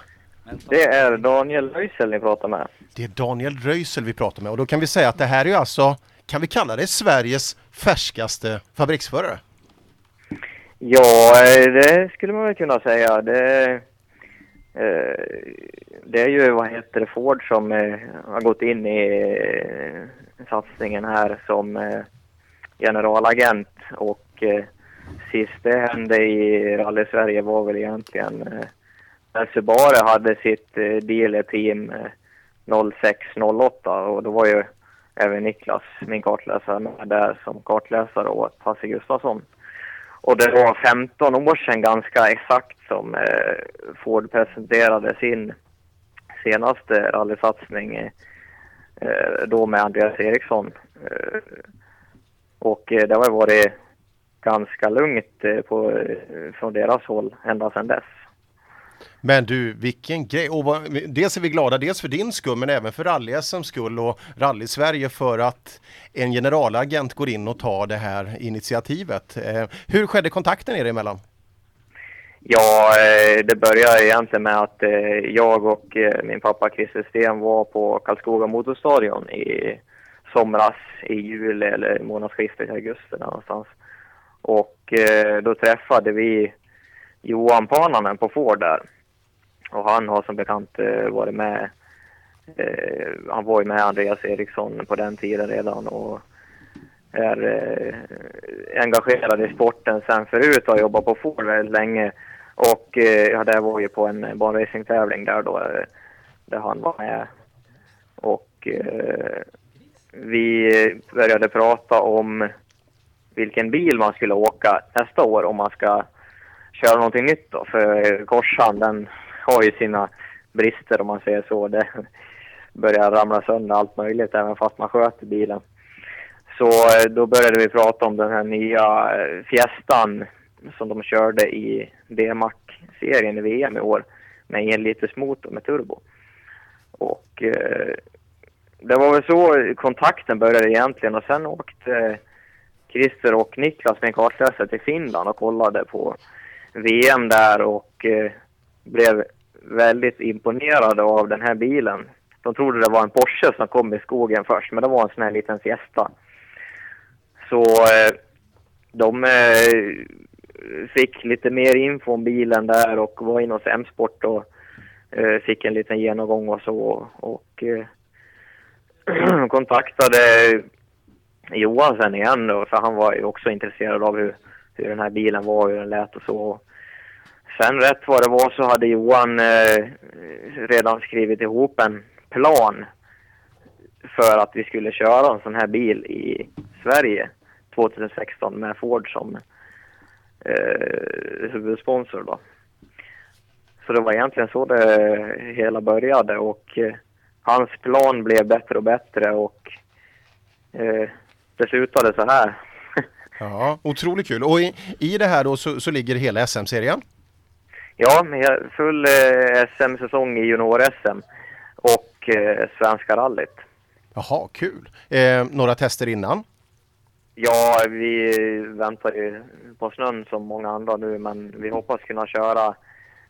Det är Daniel Röisel ni pratar med. Det är Daniel Röisel vi pratar med och då kan vi säga att det här är ju alltså, kan vi kalla det Sveriges färskaste fabriksförare? Ja, eh, det skulle man väl kunna säga. Det, eh, det är ju, vad heter det, Ford som eh, har gått in i satsningen här som generalagent och sist det hände i Rally Sverige var väl egentligen när Subaru hade sitt eh, dealer-team eh, 0608 och då var ju även Niklas, min kartläsare, med där som kartläsare åt Hasse Gustafsson. Och det var 15 år sedan ganska exakt som eh, Ford presenterade sin senaste rallysatsning eh, då med Andreas Eriksson. Eh, och eh, det har varit ganska lugnt eh, på, eh, från deras håll ända sedan dess. Men du, vilken grej! Och vad, dels är vi glada, dels för din skull, men även för rally-SMs skull och Rally-Sverige för att en generalagent går in och tar det här initiativet. Eh, hur skedde kontakten er emellan? Ja, eh, det började egentligen med att eh, jag och eh, min pappa Christer Sten var på Karlskoga motorstadion i somras, i juli eller månadsskiftet i augusti någonstans. Och eh, då träffade vi Johan Pananen på Ford där. Och han har som bekant eh, varit med, eh, han var ju med Andreas Eriksson på den tiden redan och är eh, engagerad i sporten sen förut och har jobbat på Ford väldigt länge. Och eh, ja, det var ju på en banracingtävling där då, eh, där han var med. Och eh, vi började prata om vilken bil man skulle åka nästa år om man ska köra någonting nytt då. För Korsan den har ju sina brister om man säger så. Det börjar ramla sönder allt möjligt även fast man sköter bilen. Så eh, då började vi prata om den här nya eh, Fiestan som de körde i D-Mac-serien i VM i år med en liters motor med turbo. Och eh, det var väl så kontakten började egentligen och sen åkte eh, Christer och Niklas med en kartläsare till Finland och kollade på VM där och eh, blev väldigt imponerade av den här bilen. De trodde det var en Porsche som kom i skogen först, men det var en sån här liten Fiesta. Så eh, de eh, fick lite mer info om bilen där och var inne hos M-sport och eh, fick en liten genomgång och så. Och eh, kontaktade Johan sen igen då, för han var ju också intresserad av hur, hur den här bilen var, hur den lät och så. Sen rätt vad det var så hade Johan eh, redan skrivit ihop en plan för att vi skulle köra en sån här bil i Sverige 2016 med Ford som eh, huvudsponsor då. Så det var egentligen så det hela började och eh, hans plan blev bättre och bättre och eh, det slutade så här. Ja, otroligt kul. Och i, i det här då så, så ligger hela SM-serien. Ja, full eh, SM-säsong i junior-SM och eh, Svenska rallyt. Jaha, kul. Eh, några tester innan? Ja, vi väntar ju på snön som många andra nu, men vi hoppas kunna köra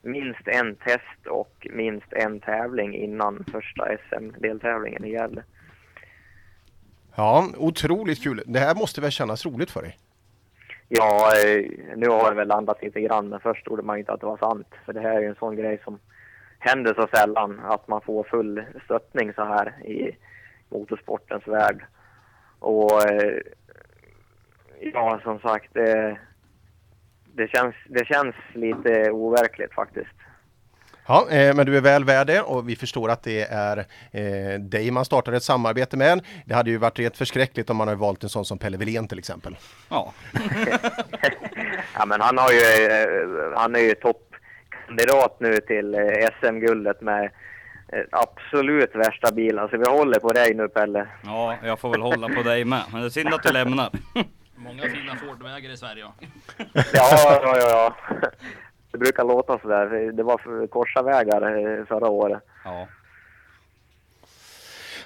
minst en test och minst en tävling innan första SM-deltävlingen i Gävle. Ja, otroligt kul. Det här måste väl kännas roligt för dig? Ja, eh, nu har det väl landat lite grann, men först trodde man inte att det var sant. För det här är ju en sån grej som händer så sällan, att man får full stöttning så här i motorsportens värld. Och eh, ja, som sagt, det, det, känns, det känns lite overkligt faktiskt. Ja, eh, men du är väl värd det och vi förstår att det är eh, dig man startar ett samarbete med. Det hade ju varit rätt förskräckligt om man hade valt en sån som Pelle Wilén till exempel. Ja. Ja, men han har ju, eh, han är ju toppkandidat nu till eh, SM-guldet med absolut värsta bilen. Så vi håller på dig nu Pelle. Ja, jag får väl hålla på dig med. Men det är synd att du lämnar. Många fina Fordvägar i Sverige. ja. Ja, ja, ja, ja. Det brukar låta sådär. Det var korsa vägar eh, förra året. Ja.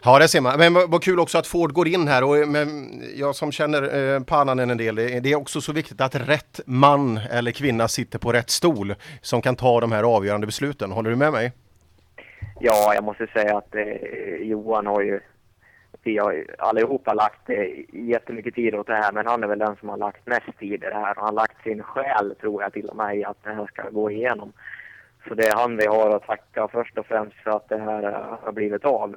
Ja, det ser man. Men vad kul också att Ford går in här och men jag som känner eh, Pannanen en del, det det är också så viktigt att rätt man eller kvinna sitter på rätt stol som kan ta de här avgörande besluten. Håller du med mig? Ja, jag måste säga att eh, Johan har ju, vi har allihopa lagt eh, jättemycket tid åt det här, men han är väl den som har lagt mest tid i det här. Han har lagt sin själ, tror jag, till och med i att det här ska gå igenom. Så det är han vi har att tacka först och främst för att det här eh, har blivit av.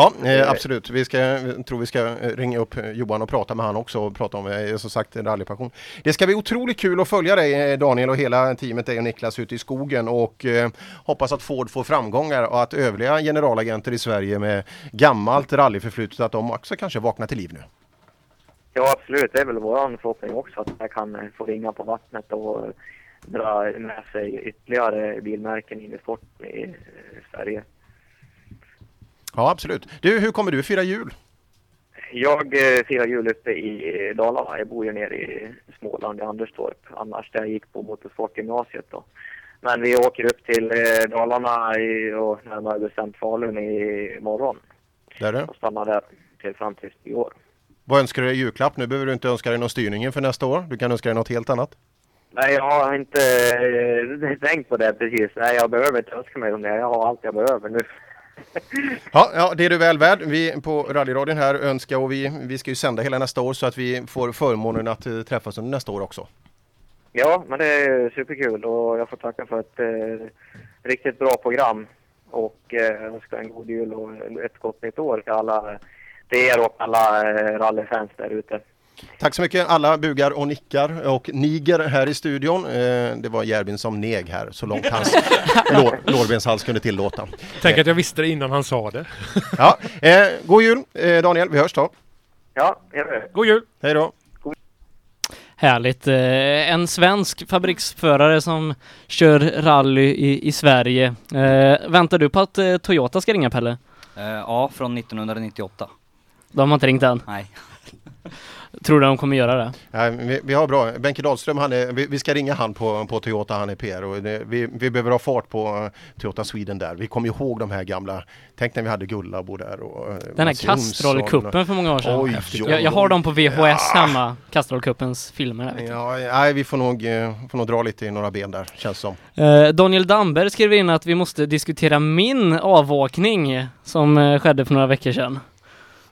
Ja, eh, absolut. Vi ska, jag tror vi ska eh, ringa upp eh, Johan och prata med han också och prata om, eh, som sagt, rallypassion. Det ska bli otroligt kul att följa dig eh, Daniel och hela teamet, dig och Niklas ute i skogen och eh, hoppas att Ford får framgångar och att övriga generalagenter i Sverige med gammalt rallyförflutet, att de också kanske vaknar till liv nu. Ja, absolut. Det är väl vår förhoppning också att jag kan eh, få ringa på vattnet och eh, dra med sig ytterligare bilmärken in i sporten i eh, Sverige. Ja, absolut. Du, hur kommer du fira jul? Jag eh, firar jul uppe i eh, Dalarna. Jag bor ju nere i Småland, i Anderstorp. Annars där jag gick på motorsportgymnasiet då. Men vi åker upp till eh, Dalarna i, och närmare bestämt Falun i morgon. Där är. Och stannar där till fram tills i år. Vad önskar du dig i julklapp? Nu behöver du inte önska dig någon styrning inför nästa år. Du kan önska dig något helt annat. Nej, jag har inte eh, tänkt på det precis. Nej, jag behöver inte önska mig om det. Jag har allt jag behöver nu. Ja, ja, det är du väl värd. Vi på rallyradion här önskar och vi, vi ska ju sända hela nästa år så att vi får förmånen att eh, träffas under nästa år också. Ja, men det är superkul och jag får tacka för ett eh, riktigt bra program. Och eh, önska en god jul och ett gott nytt år till alla, eh, er och alla eh, rallyfans där ute. Tack så mycket alla bugar och nickar och niger här i studion. Eh, det var Järbin som neg här så långt hans lår, lårbenshals kunde tillåta. Tänk att jag visste det innan han sa det. Ja, eh, god jul eh, Daniel, vi hörs då. Ja, jag vet. God jul! Hej då! Härligt. Eh, En svensk fabriksförare som kör rally i, i Sverige. Eh, väntar du på att eh, Toyota ska ringa Pelle? Eh, ja, från 1998. De har inte ringt än? Nej. Tror du de kommer göra det? Ja, vi, vi har bra, Benke Dahlström, han är, vi, vi ska ringa han på, på Toyota, han är PR och det, vi, vi behöver ha fart på eh, Toyota Sweden där. Vi kommer ihåg de här gamla, tänk när vi hade Gullabo där och eh, Den här Castrol-cupen för många år sedan. Oj, jag, jag har dem på VHS hemma, Castrol-cupens filmer. Ja, nej, vi får nog, eh, får nog dra lite i några ben där, känns som. Eh, Daniel Damberg skrev in att vi måste diskutera min avåkning som skedde för några veckor sedan.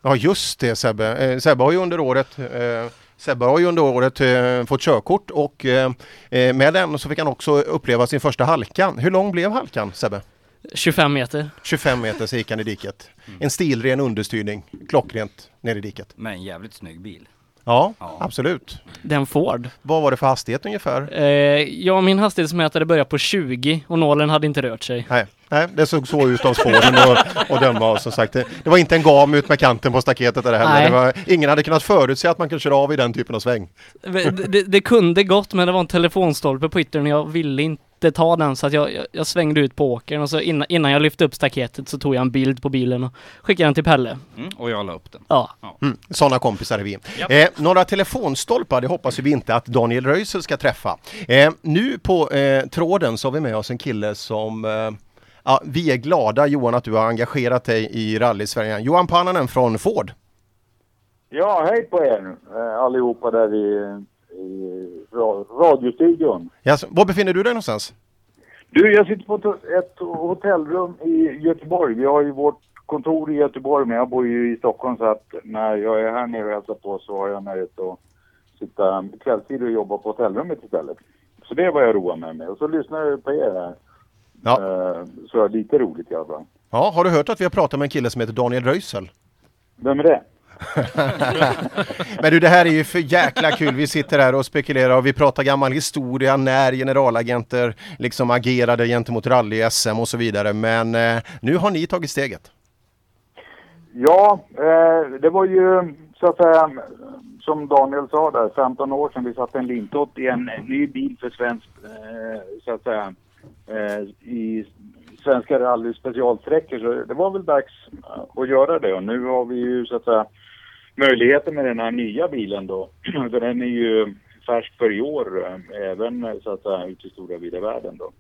Ja just det Sebbe. Eh, Sebbe har ju under året eh, Sebbe har ju under året eh, fått körkort och eh, eh, med den så fick han också uppleva sin första halka. Hur lång blev halkan Sebbe? 25 meter. 25 meter så gick han i diket. En stilren understyrning, klockrent ner i diket. Med en jävligt snygg bil. Ja, Ja. absolut. Den Ford. Vad var det för hastighet ungefär? Eh, ja, min hastighetsmätare började på 20 och nålen hade inte rört sig. Nej, nej det såg så ut av spåren och, och döma och som sagt det, det var inte en gam ut med kanten på staketet där heller. Det var, ingen hade kunnat förutse att man kunde köra av i den typen av sväng. Det, det, det kunde gått men det var en telefonstolpe på yttern och jag ville inte ta den så att jag, jag, jag svängde ut på åkern och så innan, innan jag lyfte upp staketet så tog jag en bild på bilen och skickade den till Pelle. Mm, och jag la upp den. Ja. Mm, sådana kompisar är vi. Japp. Eh, några telefonstolpar, det hoppas vi inte att Daniel Röisel ska träffa. Eh, nu på eh, tråden så har vi med oss en kille som eh, ja, vi är glada Johan att du har engagerat dig i rally-Sverige. Johan Pannanen från Ford. Ja, hej på er eh, allihopa där i, i ra- radiostudion. Jaså, var befinner du dig någonstans? Du, jag sitter på ett, ett hotellrum i Göteborg. Vi har ju vårt kontor i Göteborg, men jag bor ju i Stockholm så att när jag är här nere och hälsar på så har jag nöjet att sitta kvällstid och jobba på hotellrummet istället. Så det är vad jag roar mig med. Och så lyssnar jag på er här. Eh, så lite roligt i alla fall. Ja, har du hört att vi har pratat med en kille som heter Daniel Röisel? Vem är det? Men du, det här är ju för jäkla kul. Vi sitter här och spekulerar och vi pratar gammal historia när generalagenter liksom agerade gentemot rally-SM och så vidare. Men eh, nu har ni tagit steget. Ja, eh, det var ju så att säga, som Daniel sa där, 15 år sedan vi satte en lintott i en ny bil för svensk, eh, så att säga, Eh, i svenska rally specialsträckor. Så det var väl dags att göra det och nu har vi ju så att säga möjligheten med den här nya bilen då. den är ju färsk för i år, eh, även så att säga ute i stora vida världen då.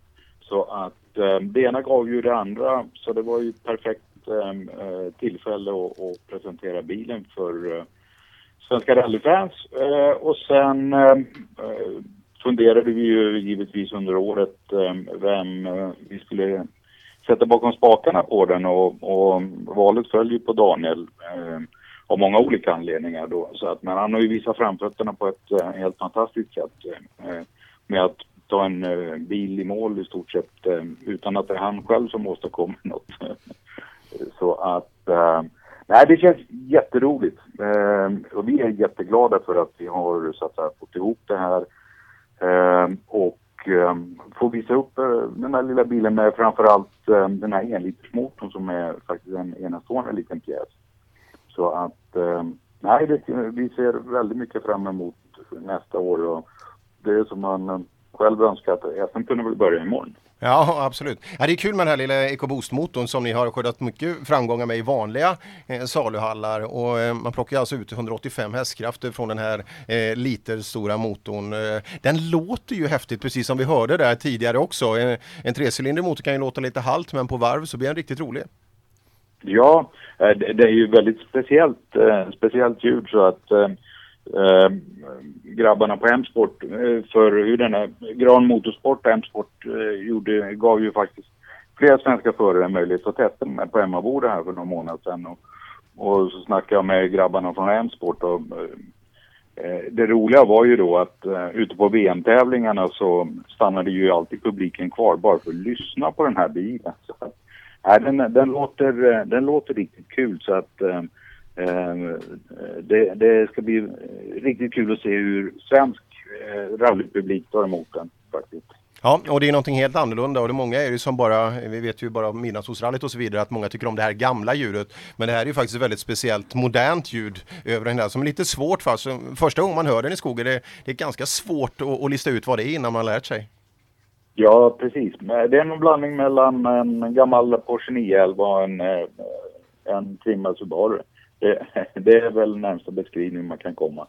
Så att eh, det ena gav ju det andra, så det var ju ett perfekt eh, eh tillfälle att, att presentera bilen för eh, svenska rallyfans. Eh, och sen eh, funderade vi ju givetvis under året ehm, vem eh, vi skulle sätta bakom spakarna på den och, och valet föll ju på Daniel eh, av många olika anledningar då. Så att, men han har ju visat framfötterna på ett eh, helt fantastiskt sätt eh, med att ta en eh, bil i mål i stort sett eh, utan att det är han själv som åstadkommer något. Så att eh, nej, det känns jätteroligt. Eh, och vi är jätteglada för att vi har så att säga, fått ihop det här. Eh, och eh, få visa upp eh, den här lilla bilen med framförallt eh, den här enlitersmotorn som är faktiskt en enastående liten pjäs. Så att eh, nej, det, vi ser väldigt mycket fram emot nästa år och det är som man eh, själv önskar att SM kunde väl börja imorgon. Ja, absolut. Ja, det är kul med den här lilla EcoBoost-motorn som ni har skördat mycket framgångar med i vanliga eh, saluhallar. Och, eh, man plockar alltså ut 185 hästkrafter från den här eh, literstora motorn. Eh, den låter ju häftigt, precis som vi hörde där tidigare också. En, en trecylindrig motor kan ju låta lite halt, men på varv så blir den riktigt rolig. Ja, eh, det det är ju väldigt speciellt, eh, speciellt ljud så att eh, eh, grabbarna på M-sport, eh, för hur den här Gran Motorsport och M-sport eh, gjorde, gav ju faktiskt flera svenska förare möjlighet att testa med på hemmabordet här för några månader sedan. Och, och så snackade jag med grabbarna från M-sport och eh, eh det roliga var ju då att eh, ute på VM-tävlingarna så stannade ju alltid publiken kvar bara för att lyssna på den här bilen. Så att, den, den, låter, eh, den låter riktigt kul så att eh, det, det ska bli riktigt kul att se hur svensk eh, rallypublik tar emot den faktiskt. Ja, och det är någonting helt annorlunda och det många är ju som bara, vi vet ju bara om midnattssolsrallyt och så vidare att många tycker om det här gamla ljudet. Men det här är ju faktiskt ett väldigt speciellt modernt ljud över den här som är lite svårt för alltså, Första gången man hör den i skogen, det, det är ganska svårt att, att lista ut vad det är innan man lärt sig. Ja, precis. Det är en blandning mellan en gammal Porsche 911 och en, eh, en trimmad Subaru. Det, det är väl närmsta beskrivning man kan komma.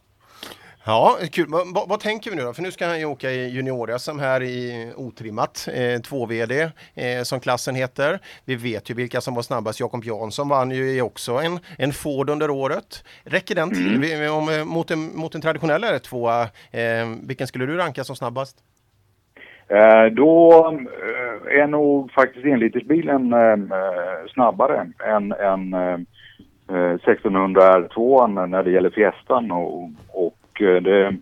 Ja, kul. Vad, vad, tänker vi nu då? För nu ska han ju åka i junior-SM här i otrimmat, eh, 2VD eh, som klassen heter. Vi vet ju vilka som var snabbast. Jakob Jansson vann ju också en, en Ford under året. Räcker den till? Vi- Om, eh, mot, en, mot en traditionell R2, eh, vilken skulle du ranka som snabbast? Eh, då eh, är nog faktiskt enlitersbilen eh, eh, snabbare än, än Eh, 1600 R2 när det gäller Fiestan och, och eh, det,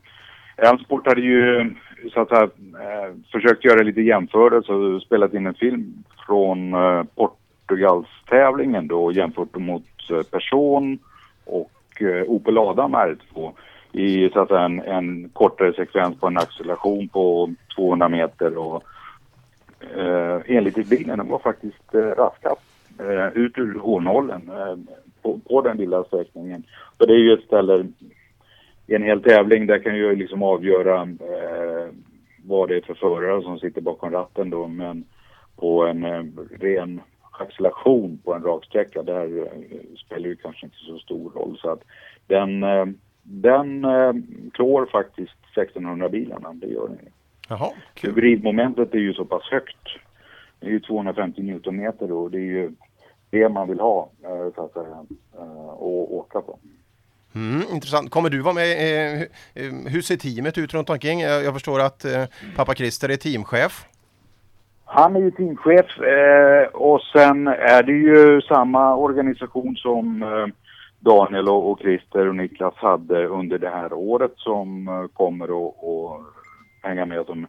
Elmsport hade ju så att säga, eh, försökt göra lite jämförelse och spelat in en film från Portugals tävlingen då jämfört mot Person och Opel Adam R2 i så att säga, en, en kortare sekvens på en acceleration på 200 meter och eh, bilen den var faktiskt eh, raskast eh, ut ur hårnålen eh, på, på den lilla sträckningen. Så det är ju ett ställe i en hel tävling där kan ju liksom avgöra eh, vad det är för förare som sitter bakom ratten då men på en eh, ren acceleration på en raksträcka där eh, spelar ju kanske inte så stor roll så att den eh, den eh, klår faktiskt 1600-bilarna, det gör den. Jaha, Vridmomentet är ju så pass högt. Det är ju 250 newtonmeter och det är ju det man vill ha eh, så att säga, eh, och åka på. Mm, intressant. Kommer du vara med? Eh, hu- hur ser teamet ut runt omkring? Jag, förstår att eh, pappa Christer är teamchef. Han är ju teamchef eh, och sen är det ju samma organisation som Daniel och, och Christer och Niklas hade under det här året som kommer att hänga med som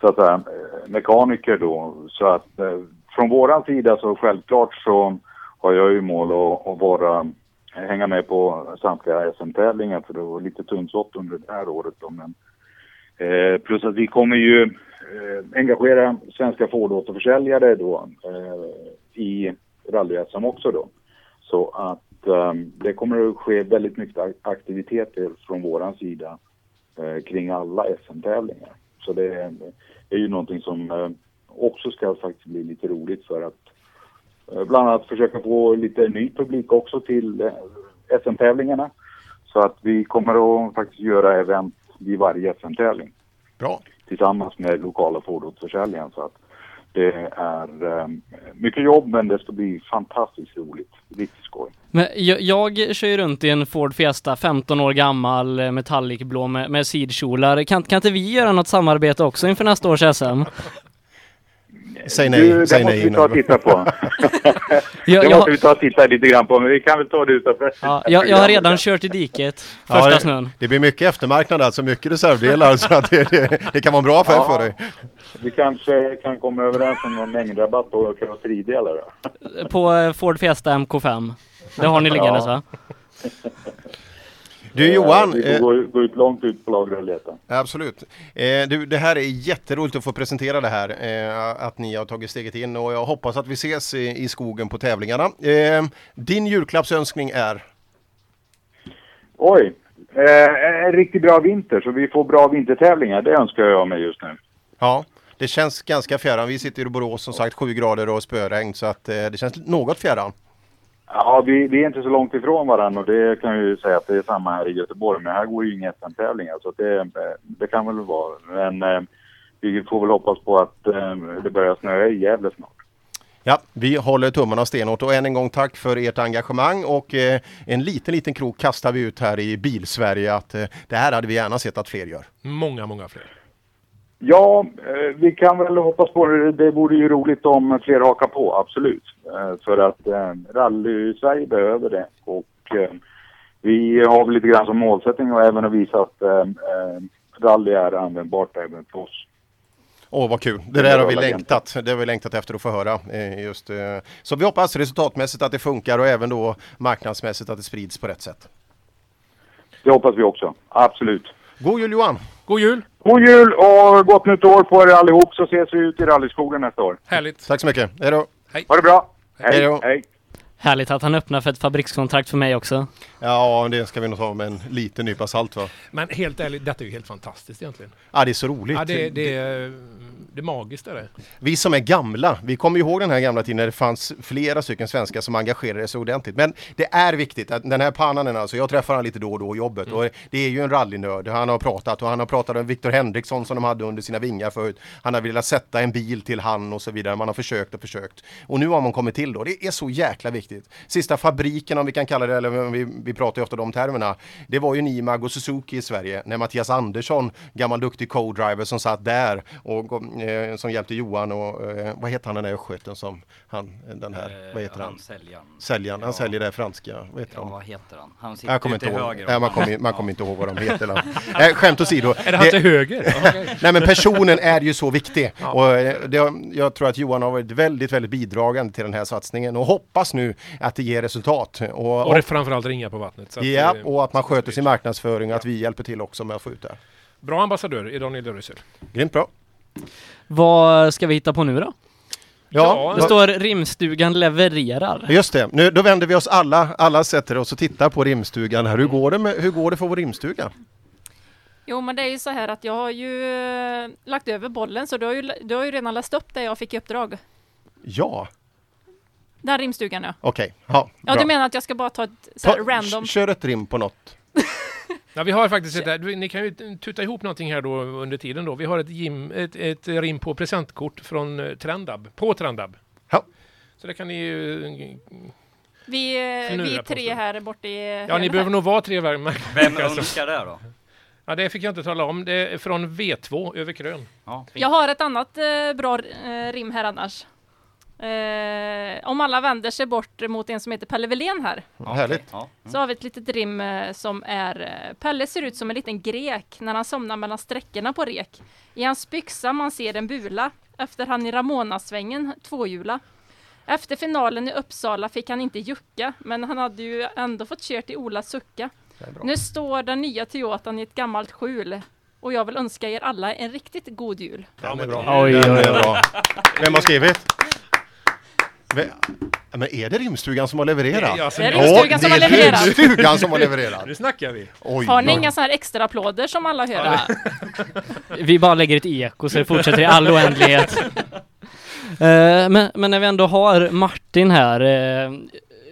så att säga, mekaniker då. Så att från våran sida så självklart så har jag ju mål att, att vara hänga med på samtliga SM-tävlingar för det var lite tunnsått under det här året då, men Eh, plus att vi kommer ju eh, engagera svenska fordonsförsäljare då eh, i rally-SM också då. Så att eh, det kommer att ske väldigt mycket aktiviteter från våran sida eh, kring alla SM-tävlingar. Så det är, är ju någonting som eh, också ska faktiskt bli lite roligt för att eh, bland annat försöka få lite ny publik också till eh, SM-tävlingarna. Så att vi kommer att faktiskt göra event vid varje SM-tävling. Bra. Tillsammans med lokala fordonsförsäljaren. Så att det är eh, mycket jobb men det ska bli fantastiskt roligt. Riktigt skoj. Men jag, jag kör ju runt i en Ford Fiesta, 15 år gammal, metallicblå med, med sidkjolar. Kan, kan inte vi göra något samarbete också inför nästa års SM? Säg Du, nej, det säg måste nej vi ta och titta på. Jag- det jag- måste vi ta och titta lite grann på men vi kan väl ta det utanför. Ja, jag, jag har redan kört i diket, första det, snön. det blir mycket eftermarknad alltså, mycket reservdelar så att det, det, det kan vara en bra affär Ja. för dig. Vi kanske kan komma överens om någon mängdrabatt på karosseridelar då. På eh, Ford Fiesta MK5. Det har ni liggandes Ja. va? Du Johan, Vi eh, får gå, gå ut långt ut på lager och leta. Absolut. Eh, du, det här är jätteroligt att få presentera det här, eh, att ni har tagit steget in och jag hoppas att vi ses i, skogen på tävlingarna. Eh, din julklappsönskning är? Oj, eh, en riktigt bra vinter så vi får bra vintertävlingar. Det önskar jag mig just nu. Ja, det känns ganska fjärran. Vi sitter i Borås som sagt, sju grader och spöregn så att eh, det känns något fjärran. Ja, vi, vi är inte så långt ifrån varandra och det kan jag ju säga att det är samma här i Göteborg. Men här går ju inga SM-tävlingar så att det, eh, det kan väl vara. Men eh, vi får väl hoppas på att eh, det börjar snöa i Gävle snart. Ja, vi håller tummarna stenhårt och än en gång tack för ert engagemang och eh, en liten, liten krok kastar vi ut här i Bilsverige att eh, det här hade vi gärna sett att fler gör. Många, många fler. Ja, eh, vi kan väl hoppas på det. Det vore ju roligt om fler hakar på, absolut. Eh, För att eh, rally-Sverige behöver det. Och vi har väl lite grann som målsättning och även att visa att rally är användbart även för oss. Åh vad kul, det där är har vi längtat. Det har vi längtat efter att få höra. Just, så vi hoppas resultatmässigt att det funkar och även då marknadsmässigt att det sprids på rätt sätt. Det hoppas vi också, absolut. God jul Johan! God jul! God jul och gott nytt år på er allihop så ses vi ut i rallyskogen nästa år. Härligt! Tack så mycket, hej då! Ha det bra! Hej då. hej. Härligt att han öppnar för ett fabrikskontrakt för mig också. Ja, det ska vi nog ta med en liten nypa salt va? Men helt ärligt, detta är ju helt fantastiskt egentligen. Ja, det är så roligt. Ja, det, det, är, det är magiskt är det. Vi som är gamla, vi kommer ju ihåg den här gamla tiden när det fanns flera stycken svenskar som engagerade sig ordentligt. Men det är viktigt att den här pannan, alltså jag träffar honom lite då och då i jobbet och det är ju en rallynörd. Han har pratat och han har pratat om Victor Henriksson som de hade under sina vingar förut. Han har velat sätta en bil till han och så vidare. Man har försökt och försökt. Och nu har man kommit till då. Det är så jäkla viktigt. Sista fabriken om vi kan kalla det, eller vi, vi pratar ju ofta de termerna. Det var ju Nimag och Suzuki i Sverige när Mattias Andersson, gammal duktig co-driver som satt där och eh, som hjälpte Johan och eh, vad heter han den där östgöten som han, den här, vad heter han? han säljaren. Säljaren, han Ja. säljer det franska, vad heter Ja, han? vad heter han? Han sitter Jag kommer ute inte till höger. Nej, man kommer, man kommer inte ihåg vad de heter. Nej, skämt åsido. Är det han till höger? Nej men personen är ju så viktig. Ja. Och eh, det, jag tror att Johan har varit väldigt, väldigt bidragande till den här satsningen och hoppas nu att det ger resultat. Och, Och det är framförallt ringa på vattnet. Så att, ja, eh, och att man sköter sin marknadsföring och att vi hjälper till också med att få ut det. Bra ambassadör i Daniel Dörrysel. Grymt bra. Vad ska vi hitta på nu då? Ja, Det står rimstugan levererar. Just det, nu, då vänder vi oss alla, alla sätter oss och tittar på rimstugan här. Hur går det, med, hur går det för vår rimstuga? Jo men det är ju så här att jag har ju eh, lagt över bollen så du har ju, du har ju redan läst upp det jag fick i uppdrag. Ja, Den rimstugan ja. okej. Ja, Ja bra. du menar att jag ska bara ta ett så här Ta- random... k- Kör ett rim på något. Ja, vi har faktiskt ett, du, ni kan ju tuta ihop någonting här då under tiden då. Vi har ett, gym, ett, ett rim på presentkort från eh, Trendab, på Trendab. Ja. Så det kan ni ju... Vi, vi Fnurra är på tre här borta i Ja, ni hörnet behöver här. nog vara tre värme. Vem önskar det då? Ja, det fick jag inte tala om. Det är från V2 över Krön. Ja, Jag har ett annat eh, bra eh, rim här annars. Eh, om alla vänder sig bort mot en som heter Pelle Wilén här. Ja, härligt. Så har vi ett litet rim eh, som är eh, Pelle ser ut som en liten grek när han somnar mellan sträckorna på rek. I hans byxa man ser en bula efter han i Ramona-svängen tvåhjula. Efter finalen i Uppsala fick han inte jucka men han hade ju ändå fått kört i Ola Sucka. Nu står den nya Toyotan i ett gammalt skjul och jag vill önska er alla en riktigt god jul. Den är bra. Oj, oj, är oj. bra. Vem har skrivit? Ja, Men är det rimstugan som har levererat? Det är jag som- Det är Rimstugan som har levererat. rimstugan som har levererat. Nu snackar vi. Oj, Har ni inga sådana här extra applåder som alla hör? Vi bara lägger ett eko så det fortsätter i all oändlighet. Eh, men, men när vi ändå har Martin här. eh,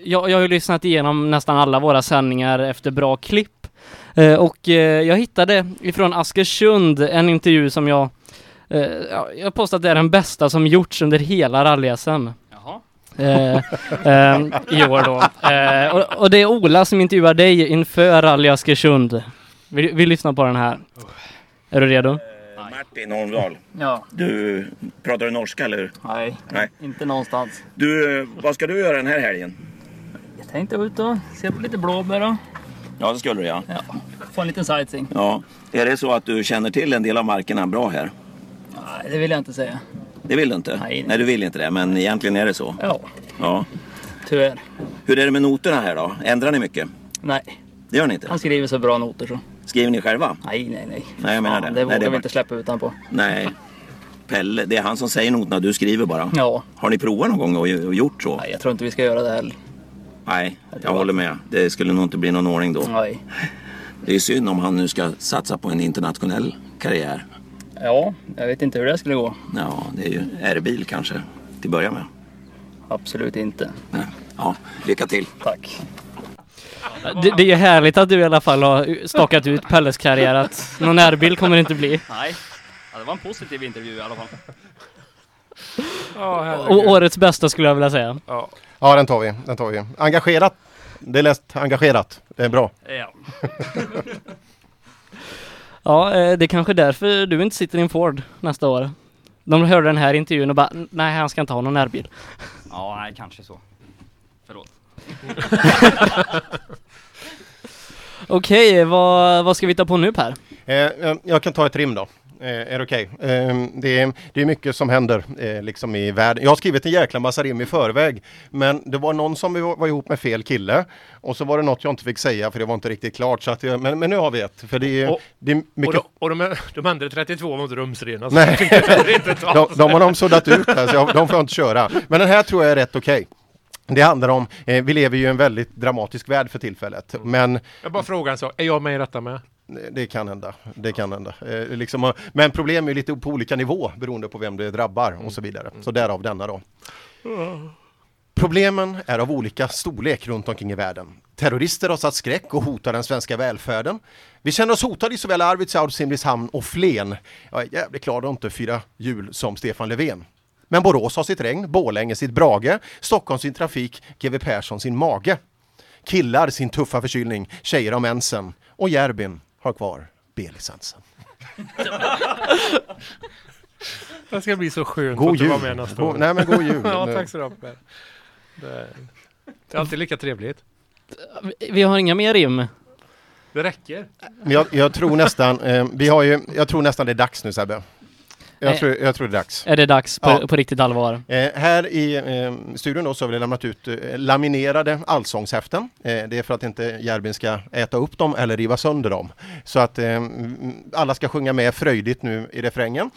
jag, jag har ju lyssnat igenom nästan alla våra sändningar efter bra klipp. Eh, och jag hittade ifrån Askersund en intervju som jag ja, jag påstår att det är den bästa som gjorts under hela rally-SM. Eh, eh, I år då. Eh, och, och det är Ola som intervjuar dig inför Rally Askersund. Vi, vi lyssnar på den här. Är du redo? Martin Holmdahl. Ja. Du, pratar du norska eller? Nej, Nej. inte någonstans. Du, eh, vad ska du göra den här helgen? Jag tänkte ut och se på lite blåbär och Ja, det skulle du ja. ja, få en liten sightseeing. ja. Är det så att du känner till en del av markerna bra här? Nej, det vill jag inte säga. Det vill du inte? Nej. Nej, du vill inte det, men egentligen är det så. Ja, Ja. tyvärr. Hur är det med noterna här då? Ändrar ni mycket? Nej, Det gör ni inte? han skriver så bra noter så. Skriver ni själva? Nej, nej, nej. Nej, jag menar det. Det Nej, vågar det är vi inte släppa utanpå. Nej. Pelle, det är han som säger noterna, du skriver bara? Ja. Har ni provat någon gång och, och gjort så? Nej, jag tror inte vi ska göra det heller. Nej, jag håller med. Det skulle nog inte bli någon ordning då. Nej. Det är synd om han nu ska satsa på en internationell karriär. Ja, jag vet inte hur det skulle gå. Ja, det är ju R-bil kanske till att börja med. Absolut inte. Nej. Ja, lycka till. Tack. Det, det är ju härligt att du i alla fall har stakat ut Pelles karriär att någon närbild kommer det inte bli. Nej. Ja, det var en positiv intervju i alla fall. Och årets bästa skulle jag vilja säga. Ja. Ja, den tar vi. Den tar vi. Engagerat. Det är lätt engagerat. Det är bra. Ja. Ja, eh, det är kanske därför du inte sitter i en Ford nästa år. De hörde den här intervjun och bara, nej han ska inte ha någon närbil. Ja, nej, kanske så. Förlåt. Okej, vad, vad ska vi ta på nu Per? Eh, eh, jag kan ta ett rim då. Eh, är okej? Eh, det, är, det är mycket som händer eh, liksom i världen. Jag har skrivit en jäkla massa rim i förväg. Men det var någon som var ihop med fel kille. Och så var det något jag inte fick säga för det var inte riktigt klart. Så att jag, men, men nu har vi ett. För det är, Och- det är Och, mycket... de, och de, de andra 32 var inte rumsrena. så Nej, inte de, de har de suddat ut här, så jag, de får jag inte köra. Men den här tror jag är rätt okej. Det handlar om, eh, vi lever ju i en väldigt dramatisk värld för tillfället. Men Jag bara frågar en sak, är jag med i detta med? Det kan hända. Det kan hända. Eh, liksom, men problem är lite på olika nivå beroende på vem det drabbar och så vidare. Så därav denna då. Problemen är av olika storlek runt omkring i världen. Terrorister har satt skräck och hotar den svenska välfärden. Vi känner oss hotade i såväl Arvidsjaur, Simrishamn och Flen. Jag är jävligt glad att inte fira jul som Stefan Löfven. Men Borås har sitt regn, Borlänge sitt Brage, Stockholm sin trafik, GW Persson sin mage. Killar sin tuffa förkylning, tjejer har mensen och Järbin har kvar B-licensen. Det ska bli så skönt God att du var jul. med nästa God- år. nej, men god jul. ja, tack så. Per. Det, det är alltid lika trevligt. Vi- har inga mer rim. Det räcker. Jag, jag tror nästan, eh, vi har ju, jag tror nästan det är dags nu Sebbe. Jag, Eh, tror, jag tror det är dags. Är det dags på, Ja. på riktigt allvar? Eh, här i eh, studion då så har vi lämnat ut eh, laminerade allsångshäften. Eh, det är för att inte Järbin ska äta upp dem eller riva sönder dem. Så att eh, mm, alla ska sjunga med fröjdigt nu i refrängen.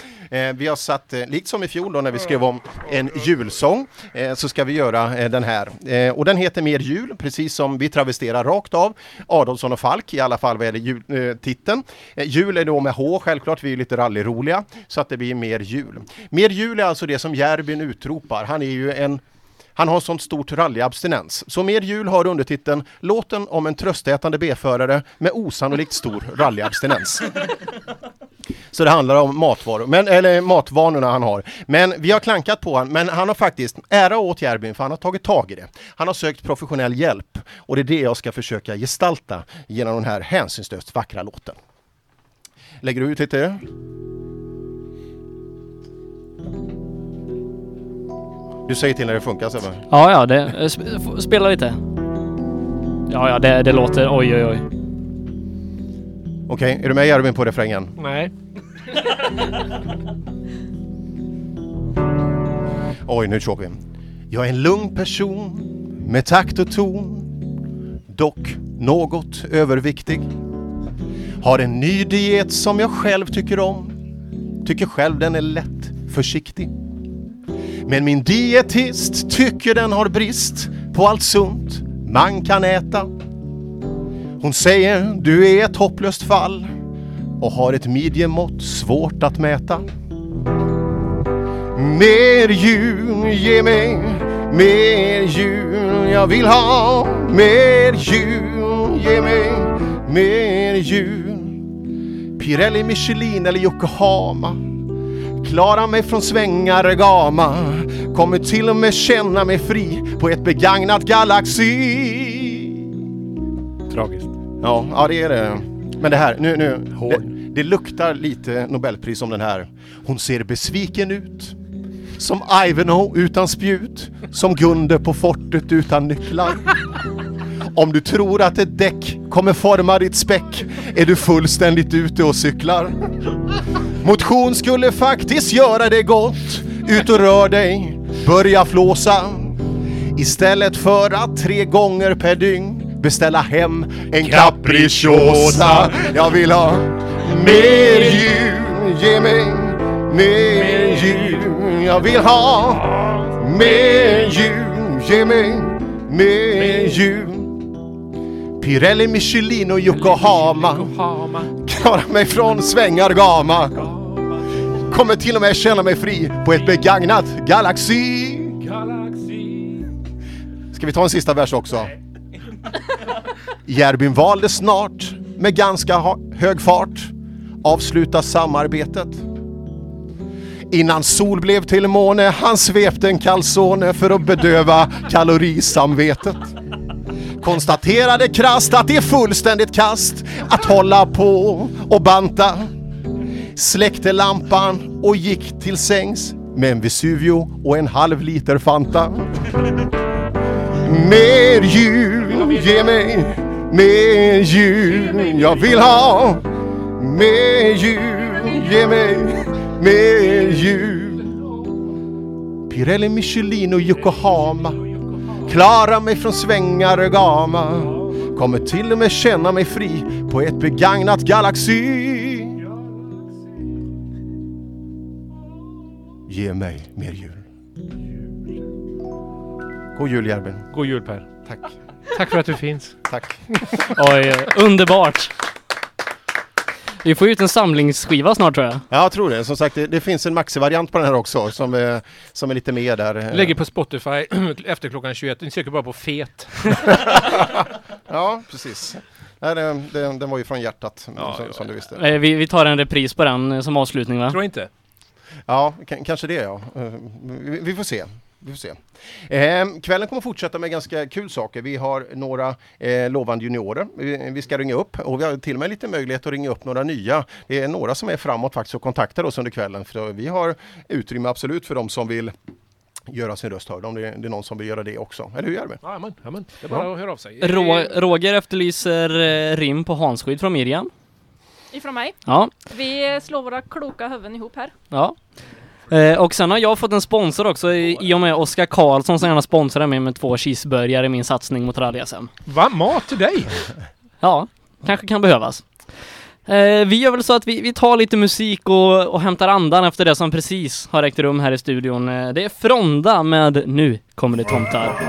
Vi har satt, likt som i fjol då när vi skrev om en julsång, så ska vi göra den här. Och den heter Mer jul, precis som vi travesterar rakt av Adolfsson och Falk, i alla fall vad gäller jul, titeln. Jul är då med H självklart, vi är lite rallyroliga, så att det blir mer jul. Mer jul är alltså det som Järbyn utropar. Han är ju en Han har sånt stort rallyabstinens. Så Mer jul har undertiteln Låten om en tröstätande B-förare med osannolikt stor rallyabstinens. Så det handlar om matvaror, men, eller matvanorna han har. Men vi har klankat på honom, men han har faktiskt, ära åt Järbyn för han har tagit tag i det. Han har sökt professionell hjälp och det är det jag ska försöka gestalta genom den här hänsynslöst vackra låten. Lägger du ut lite? Du säger till när det funkar Sebbe. Ja, ja, det, eh, sp spela lite. Ja, ja, det, det låter oj, oj, oj. Okej, är du med Jervin på refrängen? Nej. Oj, nu kör vi. Jag är en lugn person med takt och ton. Dock något överviktig. Har en ny diet som jag själv tycker om. Tycker själv den är lätt försiktig. Men min dietist tycker den har brist på allt sunt man kan äta. Hon säger du är ett hopplöst fall och har ett midjemått svårt att mäta. Mer jul, ge mig mer jul. Jag vill ha mer jul, ge mig mer jul. Pirelli, Michelin eller Yokohama. Klara mig från svängar gama. Kommer till och med känna mig fri på ett begagnat Galaxy. Tragiskt. Ja, ja det är det. Men det här, nu, nu. Det, det luktar lite Nobelpris om den här. Hon ser besviken ut. Som Ivanhoe utan spjut. Som Gunde på fortet utan nycklar. Om du tror att ett däck kommer forma ditt späck är du fullständigt ute och cyklar. Motion skulle faktiskt göra det gott. Ut och rör dig, börja flåsa. Istället för att tre gånger per dygn beställa hem en capricciosa. Jag vill ha mer jul, ge mig mer jul. Jag vill ha mer jul, ge mig mer jul. Pirelli, Michelin och Yokohama. Klara mig från svängar gama. Kommer till och med känna mig fri på ett begagnat Galaxy. Ska vi ta en sista vers också? Järbyn valde snart med ganska hög fart avsluta samarbetet. Innan sol blev till måne han svepte en calzone för att bedöva kalorisamvetet. Konstaterade krasst att det är fullständigt kast att hålla på och banta. Släckte lampan och gick till sängs med en Vesuvio och en halv liter Fanta. Mer jul, ge mig mer jul. Jag vill ha mer jul, ge mig mer jul. Pirelli, Michelin och Yokohama. Klara mig från svängar och gama. Kommer till och med känna mig fri på ett begagnat Galaxy. Ge mig mer jul. God jul Järben. God jul Per. Tack. Tack för att du finns. Tack. Oj, underbart. Vi får ut en samlingsskiva snart tror jag. Ja, jag tror det. Som sagt, det, det finns en maxivariant på den här också som är, som är lite mer där. Lägger på Spotify efter klockan 21. Ni söker bara på fet. ja, precis. Nej, den, den, den var ju från hjärtat, som, som du visste. Vi, vi tar en repris på den eh, som avslutning va? Tror inte. Ja, kanske det ja. Eh, Vi, vi får se. Vi får se. Eh, kvällen kommer fortsätta med ganska kul saker. Vi har några eh, lovande juniorer vi, vi ska ringa upp och vi har till och med lite möjlighet att ringa upp några nya. Det är några som är framåt faktiskt och kontaktar oss under kvällen. För vi har utrymme absolut för de som vill göra sin röst hörd om det, det är någon som vill göra det också. Eller hur Järve? Jajamän, jajamän. Det är bara att höra av sig. Roger efterlyser eh, rim på Hansskydd från Miriam. Ifrån mig. Ja. Vi slår våra kloka huvuden ihop här. Ja. Eh, och sen har jag fått en sponsor också i, i och med Oskar Karlsson som gärna sponsrar mig med två cheeseburgare i min satsning mot rally-SM. Va? Mat till dig? Ja, kanske kan behövas. Eh, vi gör väl så att vi, vi tar lite musik och, och hämtar andan efter det som precis har ägt rum här i studion. Eh, det är Fronda med Nu kommer det tomtar.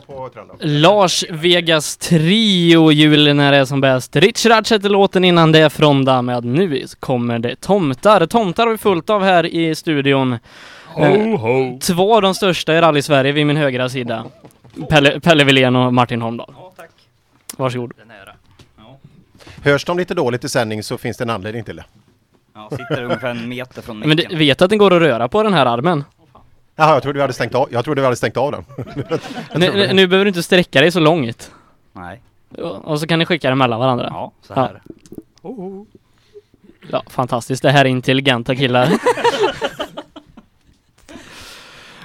På. Lars Vegas Trio, julen när det är som bäst. Rich Raj heter låten innan det från där med nu kommer det tomtar. Tomtar har vi fullt av här i studion. Eh, ho. Två av de största i rally-Sverige vid min högra sida. Pelle, Pelle Wilén och Martin Holmdahl. Varsågod. Hörs de lite dåligt i sändning så finns det en anledning till det. Ja, sitter ungefär en meter från Men micken. vet du att den går att röra på den här armen? Jaha, jag trodde vi hade stängt av, jag trodde vi hade stängt av den. Nu, nu, behöver du inte sträcka dig så långt. Nej. Och så kan ni skicka den mellan varandra. Ja, så här. Ja, fantastiskt. Det här är intelligenta killar.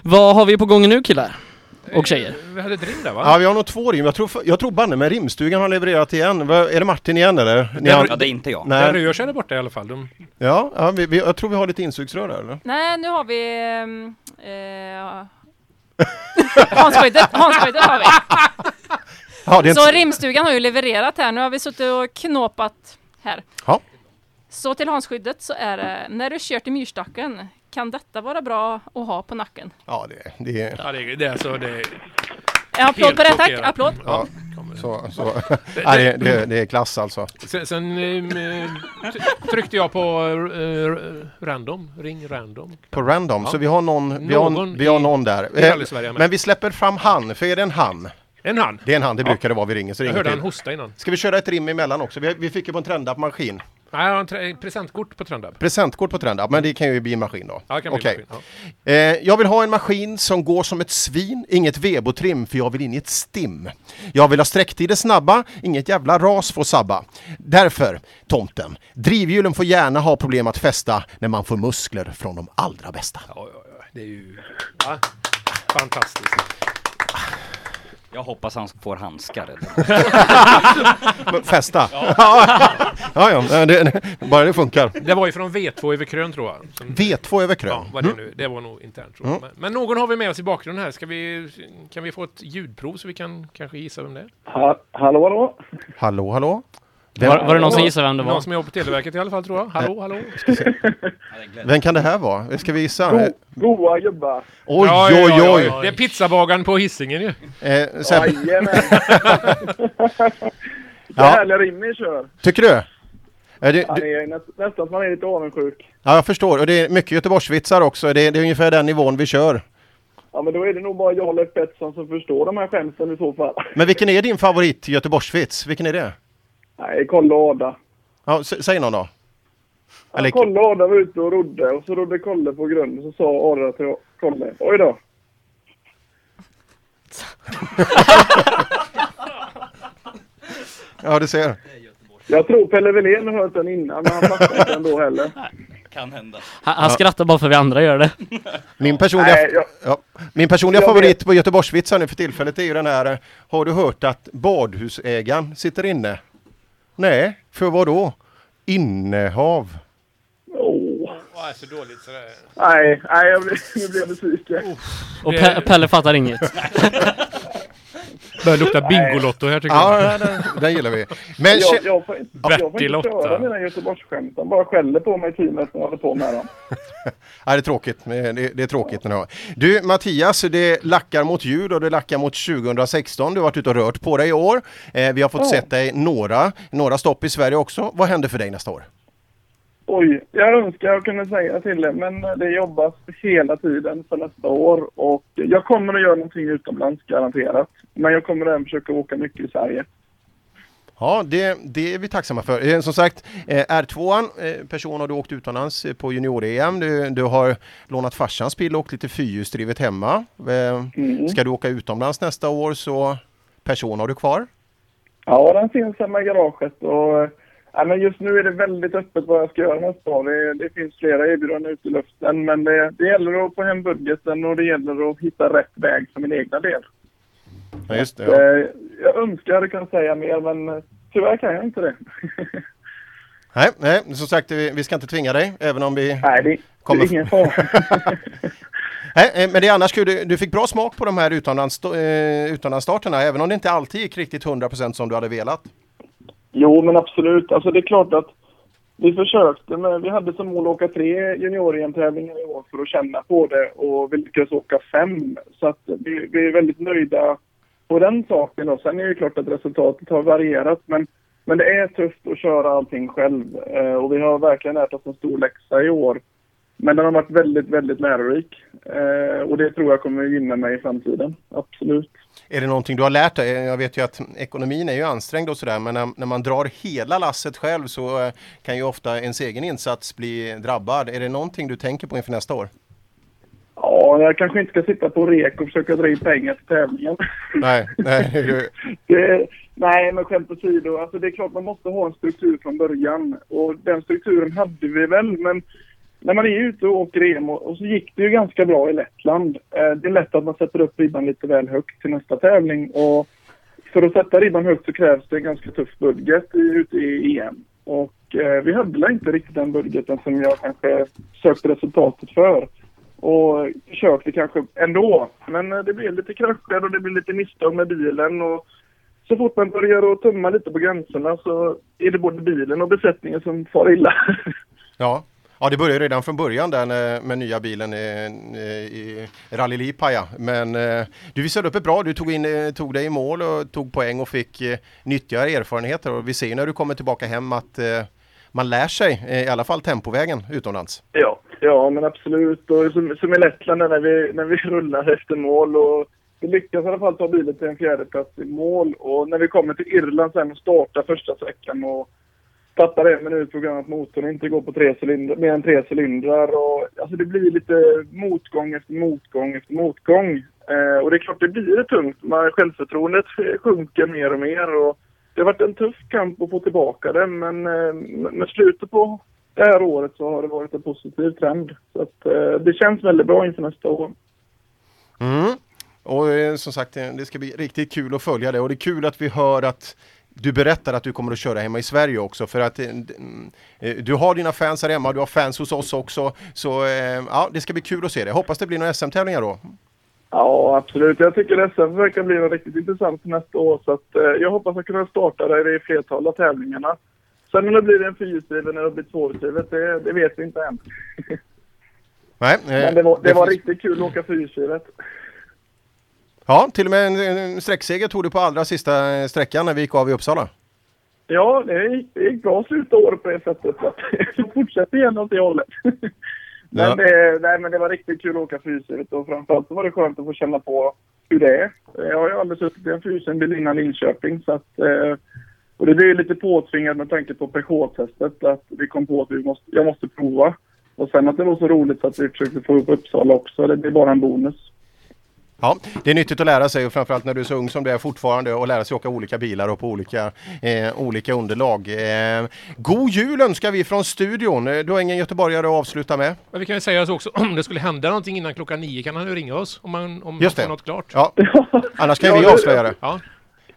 Vad har vi på gång nu killar? Och tjejer? Vi hade ett rim där va? Ja, vi har nog två rim. Jag tror, jag tror banne med rimstugan har levererat igen. Är det Martin igen eller? Ni Den- har- Ja, det är inte jag. Den Nej. rör sig där borta i alla fall. De... Ja, ja vi, vi, jag tror vi har lite insugsrör där eller? Nej, nu har vi... ehm, eh, Hansskyddet, Hansskyddet har vi. Ja, det är Så en- rimstugan har ju levererat här. Nu har vi suttit och knåpat här. Ja. Så till Hansskyddet så är det, när du kör till myrstacken, kan detta vara bra att ha på nacken? Ja, det, det är... Ja, det, är- det är alltså... Det är En applåd på det, tack. Applåd. Ja, så, så. Ja, det, det, är klass alltså. Sen, sen t- tryckte jag på eh, random, ring random. På random, Ja. så vi har någon, vi har, Någon vi har någon där. Eh. Men vi släpper fram han, för är det en han? En han? Det är en han, det Ja. brukar det vara vi ringer. Så Jag hörde han hosta innan. Ska vi köra ett rim emellan också? Vi, vi fick ju på en Trendapp-maskin. Nej, jag har en presentkort på Tröndapp. Presentkort på Trendapp, men det kan ju bli en maskin då. Ja, det kan bli Okej. maskin, Eh, jag vill ha en maskin som går som ett svin, inget vebotrim för jag vill in i ett stim. Jag vill ha sträcktider snabba, inget jävla ras får sabba. Därför, tomten, drivhjulen får gärna ha problem att fästa när man får muskler från de allra bästa. Ja, ja, ja. Det är ju... Ja. Fantastiskt. Jag hoppas han får handskar. Men Fästa? Ja. ja, ja, det, det, bara det funkar. Det var ju från V2 över Krön tror jag. Som- V2 över Krön. Ja, vad det Mm. nu Det var nog internt tror jag. Mm. Men, men någon har vi med oss i bakgrunden här. Ska vi, kan vi få ett ljudprov så vi kan kanske gissa vem det är? Ha, hallå, hallå? Hallå, hallå? Var- var det någon som gissade vem det var? Någon som jobbar på Televerket i alla fall tror jag. Hallå, hallå? Vem kan det här vara? Ska vi gissa? Go, goa gubbar. Oj, Ja, oj, oj! ja. Det är pizzabagaren på Hisingen ju. Eh, Sepp, Jajamän. Det Ja. ni kör. tycker du? Är det, Ja, det är nä, nästan att man är lite avundsjuk. ja, jag förstår. Och det är mycket Göteborgsvitsar också. Det är, det är ungefär den nivån vi kör. Ja, men då är det nog bara jag och Leif Pettersson som förstår de här skämten i så fall. Men vilken är din favorit Göteborgsvits? Vilken är det? Nej, kolla Ada. Ja, säg någon då. Eller, Ja, kolla Ada var ute och rodde och så rodde Kolle på grunden så sa Ada till Kolle. Oj då. ja, du ser. Jag tror Pelle Wilén har hört den innan men han fattar inte ändå heller. Kan hända. Han, han Ja. skrattar bara för vi andra gör det. Min personliga, Nej, jag- ja, min personliga Jag favorit på Göteborgsvitsar nu för tillfället är ju den här. eh, Har du hört att badhusägaren sitter inne? Nej, för vad då? Innehav. Åh. Ja, så dåligt sådär. Nej, nej jag blir, nu blir jag besviken. Och Pe- Pelle fattar inget. Börjar lukta Bingolotto här tycker Ja, jag. den, den gillar vi. Men jag, kä- jag, får, jag får inte köra mina Göteborgsskämt. Han bara skäller på mig i teamet när jag håller på med dem. Ja, det är tråkigt. men Det, det är tråkigt när du Mattias, det lackar mot jul och det lackar mot 2016. Du har varit ute och rört på dig i år. Eh, vi har fått Ja. sett dig några, några stopp i Sverige också. Vad händer för dig nästa år? Oj, jag önskar jag kunde säga till det, men det jobbas hela tiden för nästa år. Och jag kommer att göra någonting utomlands, garanterat. Men jag kommer även försöka åka mycket i Sverige. Ja, det, det är vi tacksamma för. Eh, Som sagt, eh, R2an, eh, person har du åkt utomlands på junior-EM. Du, du har lånat farsans bil och åkt lite fyrhjulsdrivet hemma. Mm. Ska du åka utomlands nästa år så person har du kvar. Ja, den finns hemma i garaget. Och, ja, men just nu är det väldigt öppet vad jag ska göra nästa år. Det, det finns flera erbjudanden ute i luften. Men det, det gäller att få hem budgeten och det gäller att hitta rätt väg för min egna del. Ja, just det. Ja. Eh, Jag önskar jag kunde säga mer, men tyvärr kan jag inte det. Nej, nej, som sagt, vi, vi ska inte tvinga dig, även om vi Nej, det, kommer... det är ingen fara. Nej, eh, men det är annars kul. Du, fick bra smak på de här utomlands, eh, utomlandsstarterna, även om det inte alltid gick riktigt 100% som du hade velat. Jo, men absolut. Alltså det är klart att vi försökte, men vi hade som mål att åka tre junior-EM-tävlingar i år för att känna på det och vi lyckades åka fem. Så att vi, vi är väldigt nöjda på den saken. Då. Sen är det klart att resultatet har varierat. Men, men det är tufft att köra allting själv. Eh, och vi har verkligen lärt oss en stor läxa i år. Men den har varit väldigt, väldigt lärorik. Eh, och det tror jag kommer gynna mig i framtiden. Absolut. Är det någonting du har lärt dig? Jag vet ju att ekonomin är ju ansträngd och sådär men när, när man drar hela lasset själv så eh, kan ju ofta ens egen insats bli drabbad. Är det någonting du tänker på inför nästa år? Ja, jag kanske inte ska sitta på rek och försöka dra in pengar till tävlingen. Nej, nej. Det, nej, men skämt åsido. Alltså det är klart man måste ha en struktur från början. Och den strukturen hade vi väl, men när man är ute och åker EM och, och så gick det ju ganska bra i Lettland. Eh, det är lätt att man sätter upp ribban lite väl högt till nästa tävling. Och för att sätta ribban högt så krävs det en ganska tuff budget ute i EM. Och eh, vi hade väl inte riktigt den budgeten som jag kanske sökte resultatet för. Och försökte kanske ändå. Men eh, det blev lite krascher och det blev lite misstag med bilen. Och så fort man börjar att tumma lite på gränserna så är det både bilen och besättningen som far illa. ja. Ja, det började redan från början där med nya bilen i, i Rally Lipaja. Men eh, du visade upp ett bra, du tog, in, eh, tog dig i mål och tog poäng och fick eh, nyttiga erfarenheter. Och vi ser när du kommer tillbaka hem att man lär sig, i alla fall tempovägen utomlands. Ja, ja men absolut. Och som, som i Lettland när vi, när vi rullar efter mål och vi lyckas i alla fall ta bilen till en fjärdeplats i mål. Och när vi kommer till Irland sen och startar första sträckan och tappar en minut på grund av att motorn inte går på tre cylindrar, mer än tre cylindrar. Och, alltså det blir lite motgång efter motgång efter motgång. Eh, och det är klart det blir tungt. Man, självförtroendet sjunker mer och mer. Och det har varit en tuff kamp att få tillbaka det men eh, med slutet på det här året så har det varit en positiv trend. Så att, eh, det känns väldigt bra inför nästa år. Mm. Och eh, som sagt, eh, det ska bli riktigt kul att följa det och det är kul att vi hör att du berättar att du kommer att köra hemma i Sverige också för att eh, eh, du har dina fans här hemma, du har fans hos oss också. Så eh, ja, det ska bli kul att se det. Hoppas det blir några SM-tävlingar då. Ja, absolut. Jag tycker SM verkar bli riktigt intressant nästa år. Så att, eh, jag hoppas att kunna starta där i flertal av tävlingarna. Sen om det blir en fyrhjulsdriven eller det blir tvåhjulsdrivet, det, det vet vi inte än. Nej, eh, Men det var, det var riktigt kul att åka fyrhjulsdrivet. Ja, till och med en, en sträckseger tog du på allra sista eh, sträckan när vi gick av i Uppsala. Ja, det gick, det gick bra att sluta året på det sättet. Så jag fortsätter igen åt det hållet. Men, Ja. det, nej, men det var riktigt kul att åka fyrhjulsdrivet och framförallt så var det skönt att få känna på hur det är. Jag har ju aldrig suttit i en fyrhjulsbil innan Linköping så att eh, och det blev lite påtvingat med tanke på Peugeot-testet att vi kom på att vi måste, jag måste prova. Och sen att det var så roligt att vi försökte få upp Uppsala också. Det blir bara en bonus. Ja, det är nyttigt att lära sig och framförallt när du är så ung som du är fortfarande och lära sig åka olika bilar och på olika, eh, olika underlag. Eh, god jul önskar vi från studion. Eh, Du har ingen göteborgare att avsluta med? Men vi kan ju säga så också, om det skulle hända någonting innan klockan nio kan han ju ringa oss om man, om Just man det. får något klart. Ja. Annars kan Ja, vi avslöja det. Ja.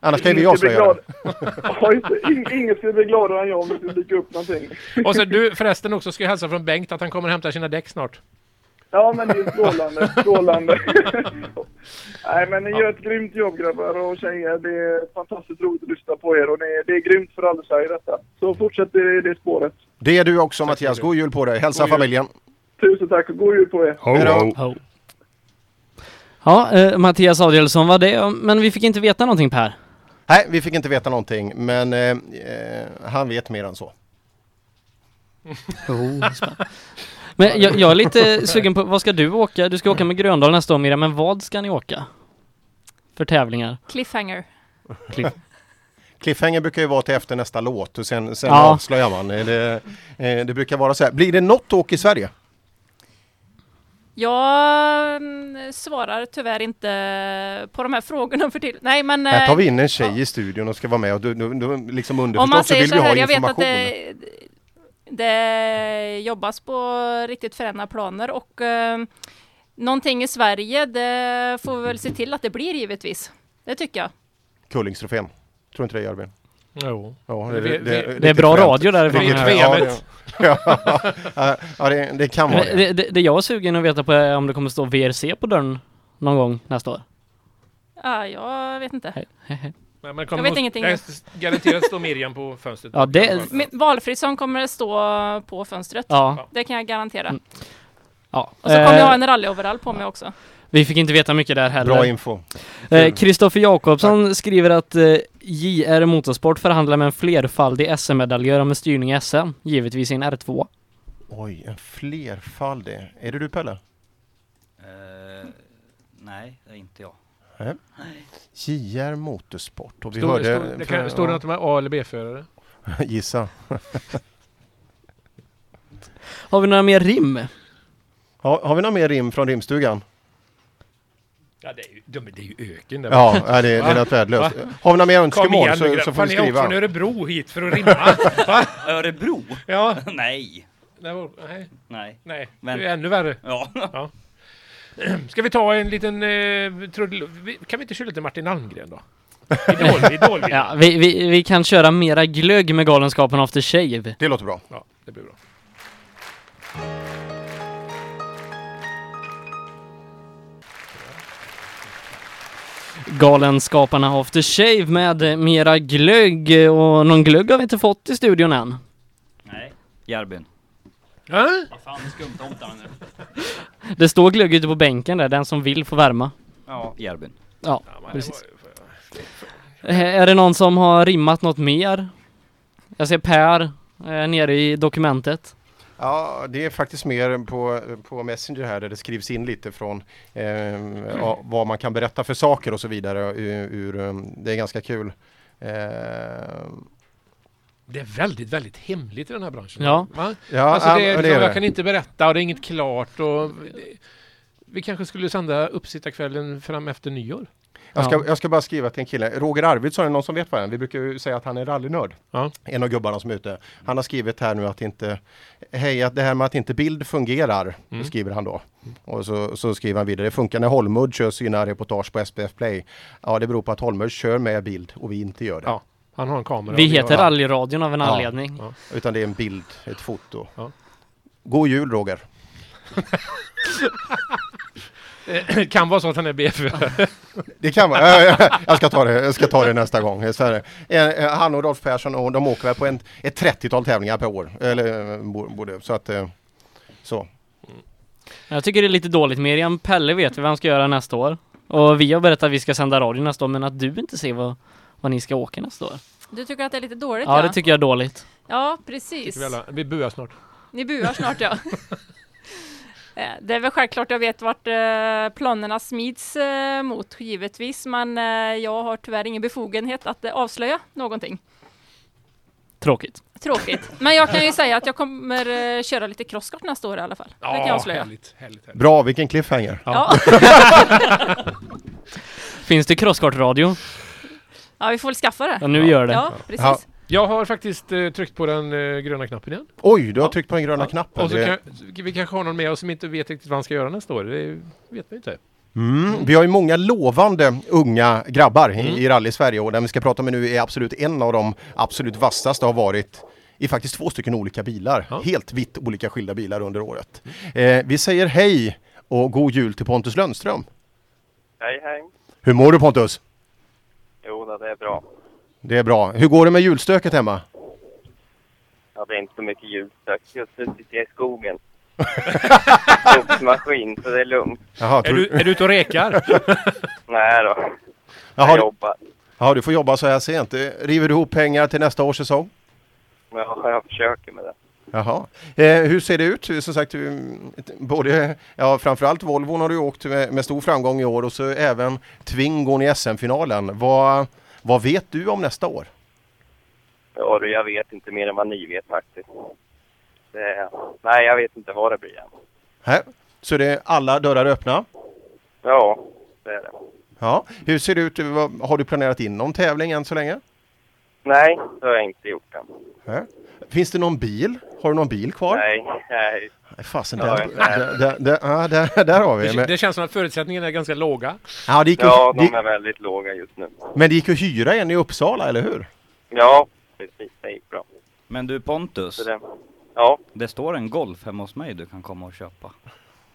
Annars kan vi skulle bli avslöja det. Ingen skulle bli gladare än jag om det skulle dyka upp någonting. Och så du förresten också ska jag hälsa från Bengt att han kommer hämta sina däck snart. Ja, men det är strålande. strålande. Nej, men ni gör ett grymt jobb grabbar och tjejer. Det är fantastiskt roligt att lyssna på er och det är, det är grymt för alla Sverige detta. Så fortsätt i det spåret. Det är du också Mattias. God jul på dig. Hälsa God jul. familjen. Tusen tack och god jul på er. Hej då. Ho. Ja, eh, Mattias Adielsson var det, men vi fick inte veta någonting Per. Nej, vi fick inte veta någonting men eh, eh, han vet mer än så. Men jag, jag är lite sugen på, vad ska du åka? Du ska åka med Gröndal nästa år Miriam, men vad ska ni åka? För tävlingar? Cliffhanger. Cliff. Cliffhanger brukar ju vara till efter nästa låt och sen, sen Ja. avslöjar man. Eh, Det, eh, det brukar vara så här. Blir det något åk i Sverige? Jag mm, svarar tyvärr inte på de här frågorna för till. Nej men... Här tar eh, vi in en tjej i studion och ska vara med och du, du, du, liksom underförstått så vill så vi ha här, jag vet information. att det, det jobbas på riktigt fräna planer och eh, någonting i Sverige, det får vi väl se till att det blir givetvis. Det tycker jag. Kullingstrofén. Tror inte det Jörgen? Jo. Ja, Det- det- det är riktigt bra fränt. radio. Riktigt Ja, fränt. Ja, det, ja. ja, det, det kan vara det. det, det, det jag är sugen att veta på är om det kommer stå VRC på dörren någon gång nästa år. Ja, jag vet inte. Nej, men Jag vet ingenting. Nej, Garanterat står Miriam på fönstret. Ja, det- Valfridsson kommer det stå på fönstret. Ja. Det kan jag garantera. Ja. Och så kommer jag ha Eh, en rallyoverall på mig också. Vi fick inte veta mycket där heller. Bra info. Eh, Kristoffer Jakobsson skriver att eh, JR Motorsport förhandlar med en flerfaldig SM-medaljör om en styrning i SM, givetvis i en R2. Oj, en flerfaldig. Är det du Pelle? Eh, nej, det är inte jag. Nej. JR Motorsport. Och vi Står, hörde... står, det kan, står det något med A eller B-förare? Gissa. Har vi några mer rim? har, har vi några mer rim från rimstugan? Ja, det är ju, de, det är ju öken där. Ja, ja, det, det är något värdelöst. Har vi några mer önskemål igen så, så får vi Fan, Ni skriva. från Örebro hit för att rimma. Va? Örebro? Ja. Nej. Nej. Nej. Nej. Men- Det är ännu värre. Ja. ja. Ska vi ta en liten eh? Vi- Kan vi inte köra lite Martin Almgren då? Idol, idol. Ja, vi, vi, vi kan köra mera glögg med Galenskapen After Shave. Det låter bra. Ja, det blir bra. Galenskaparna After Shave med mera glögg och någon glögg har vi inte fått i studion än. Nej. Järbyn. Ja? Fan, skumtomtarna nu. Det står glögg ute på bänken där, den som vill får värma. Ja, Järbyn. Ja, precis. Eh, Är det någon som har rimmat något mer? Jag ser Per eh, nere i dokumentet. Ja, det är faktiskt mer på, på Messenger här där det skrivs in lite från eh, ja, vad man kan berätta för saker och så vidare. Ur, ur, um, det är ganska kul. Eh, Det är väldigt, väldigt hemligt i den här branschen. Ja. Va? Ja, alltså ja, det är, det är liksom, det. Jag kan inte berätta och det är inget klart. Och vi kanske skulle sända uppsittarkvällen fram efter nyår. Jag ska, jag ska bara skriva till en kille. Roger Arvidsson, är det någon som vet vad han är? Vi brukar ju säga att han är rallynörd. Ja. En av gubbarna som är ute. Han har skrivit här nu att inte Hej, att det här med att inte bild fungerar, Mm. skriver han då. Och så, så skriver han vidare. Det funkar när Holmud kör sina reportage på SPF Play. Ja, det beror på att Holmud kör med bild och vi inte gör det. Ja, han har en kamera. Vi heter Rallyradion av en Ja. anledning. Ja. Utan det är en bild, ett foto. Ja. God jul Roger! Det kan vara så att han är B-förare. Det kan vara. Ja, ja, Jag ska ta det, jag ska ta det nästa gång. Eh, eh, Han och Rolf Persson och de åker väl på en, ett 30-tal tävlingar per år. Eller eh, bo- borde, så att så. Jag tycker det är lite dåligt. Miriam Pelle vet vi vad han ska göra nästa år. Och vi har berättat att vi ska sända radio nästa år, men att du inte ser vad, vad ni ska åka nästa år. Du tycker att det är lite dåligt Ja, det tycker jag är dåligt. Ja, precis. Vi, alla, vi buar snart. Ni buar snart ja. Eh, Det är väl självklart jag vet vart eh, planerna smids eh, mot givetvis men jag har tyvärr ingen befogenhet att avslöja någonting. Tråkigt. Tråkigt. Men jag kan ju säga att jag kommer köra lite crosskart nästa år i alla fall. det kan jag avslöja. härligt, härligt, härligt. Bra, vilken cliffhanger! Ja. Finns det crosskartradio? Ja, vi får väl skaffa det. Ja, nu gör det. Ja, precis. Ja. Jag har faktiskt eh, tryckt på den eh, gröna knappen igen. Oj, du har tryckt på den gröna knappen. Och så Det- kan, vi kanske har någon med oss som inte vet riktigt vad han ska göra nästa år. Det vet man inte. Mm, vi har ju många lovande unga grabbar i, Mm. i rally-Sverige och den vi ska prata med nu är absolut en av de absolut vassaste har varit i faktiskt två stycken olika bilar. Helt vitt olika skilda bilar under året. Eh, vi säger hej och god jul till Pontus Lundström. Hej, hej. Hur mår du Pontus? Jo, då, det är bra. Det är bra. Hur går det med julstöket hemma? Ja, det är inte så mycket ljusstök. Just nu sitter jag i skogen. Skogsmaskin, så det är lugnt. Jaha, Är tror- du, är du ute och rekar? Nej då. Jaha, jag jobbar. Ja, du får jobba så här sent. River du ihop pengar till nästa års säsong? Ja, jag försöker med det. Jaha. Eh, hur ser det ut? Som sagt, du, både, ja, framförallt Volvon har du åkt med, med stor framgång i år och så även Twingon i SM-finalen. Vad, vad vet du om nästa år? Ja, du, jag vet inte mer än vad ni vet faktiskt. Det, nej, jag vet inte vad det blir än. Här. Så det är alla dörrar öppna? Ja, det är det. Ja. Hur ser det ut? Har du planerat in någon tävling än så länge? Nej, det har jag inte gjort än. Här. Finns det någon bil? Har du någon bil kvar? Nej, nej. Nej, Fasen, Ja, där, där, där, där, ja, där, där har vi. Det, det känns som att förutsättningarna är ganska låga. ja, det gick Ja, att, de det, är väldigt låga just nu. men det gick att hyra en i Uppsala, eller hur? Ja, precis. Det gick bra. Men du Pontus. Det, ja, Det står en Golf hemma hos mig du kan komma och köpa.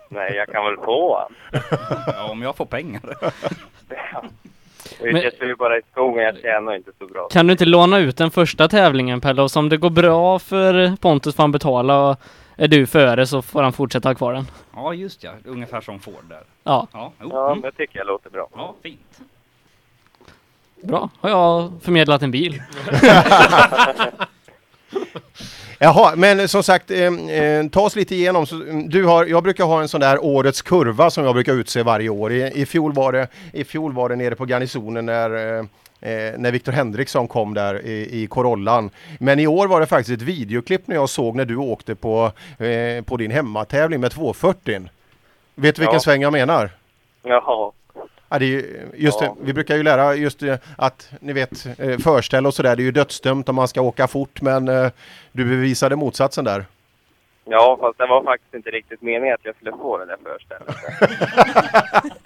nej, jag kan väl få han. Ja, om jag får pengar. Jag är ju bara i skogen, jag tjänar inte så bra. Kan du inte låna ut den första tävlingen Pelle? Och som det går bra för Pontus får han betala är du före så får han fortsätta ha kvar den. Ja just ja, ungefär som Ford där. Ja. Ja. Ja, mm. det tycker jag låter bra. ja fint. Bra, har jag förmedlat en bil. Jaha, men som sagt, eh, eh, ta oss lite igenom. Så, mm, du har, jag brukar ha en sån där årets kurva som jag brukar utse varje år. I, i, fjol, var det, i fjol var det nere på garnisonen när eh, Eh, när Victor Henriksson kom där i, i Corollan. Men i år var det faktiskt ett videoklipp när jag såg när du åkte på, eh, på din hemmatävling med 240. Vet du vilken Ja. sväng jag menar? Jaha. Ja, det är ju, just Ja. det, vi brukar ju lära just det, att ni vet eh, förställ och sådär, det är ju dödsdömt om man ska åka fort men eh, du bevisade motsatsen där. Ja, fast det var faktiskt inte riktigt meningen att jag skulle få det där förstället.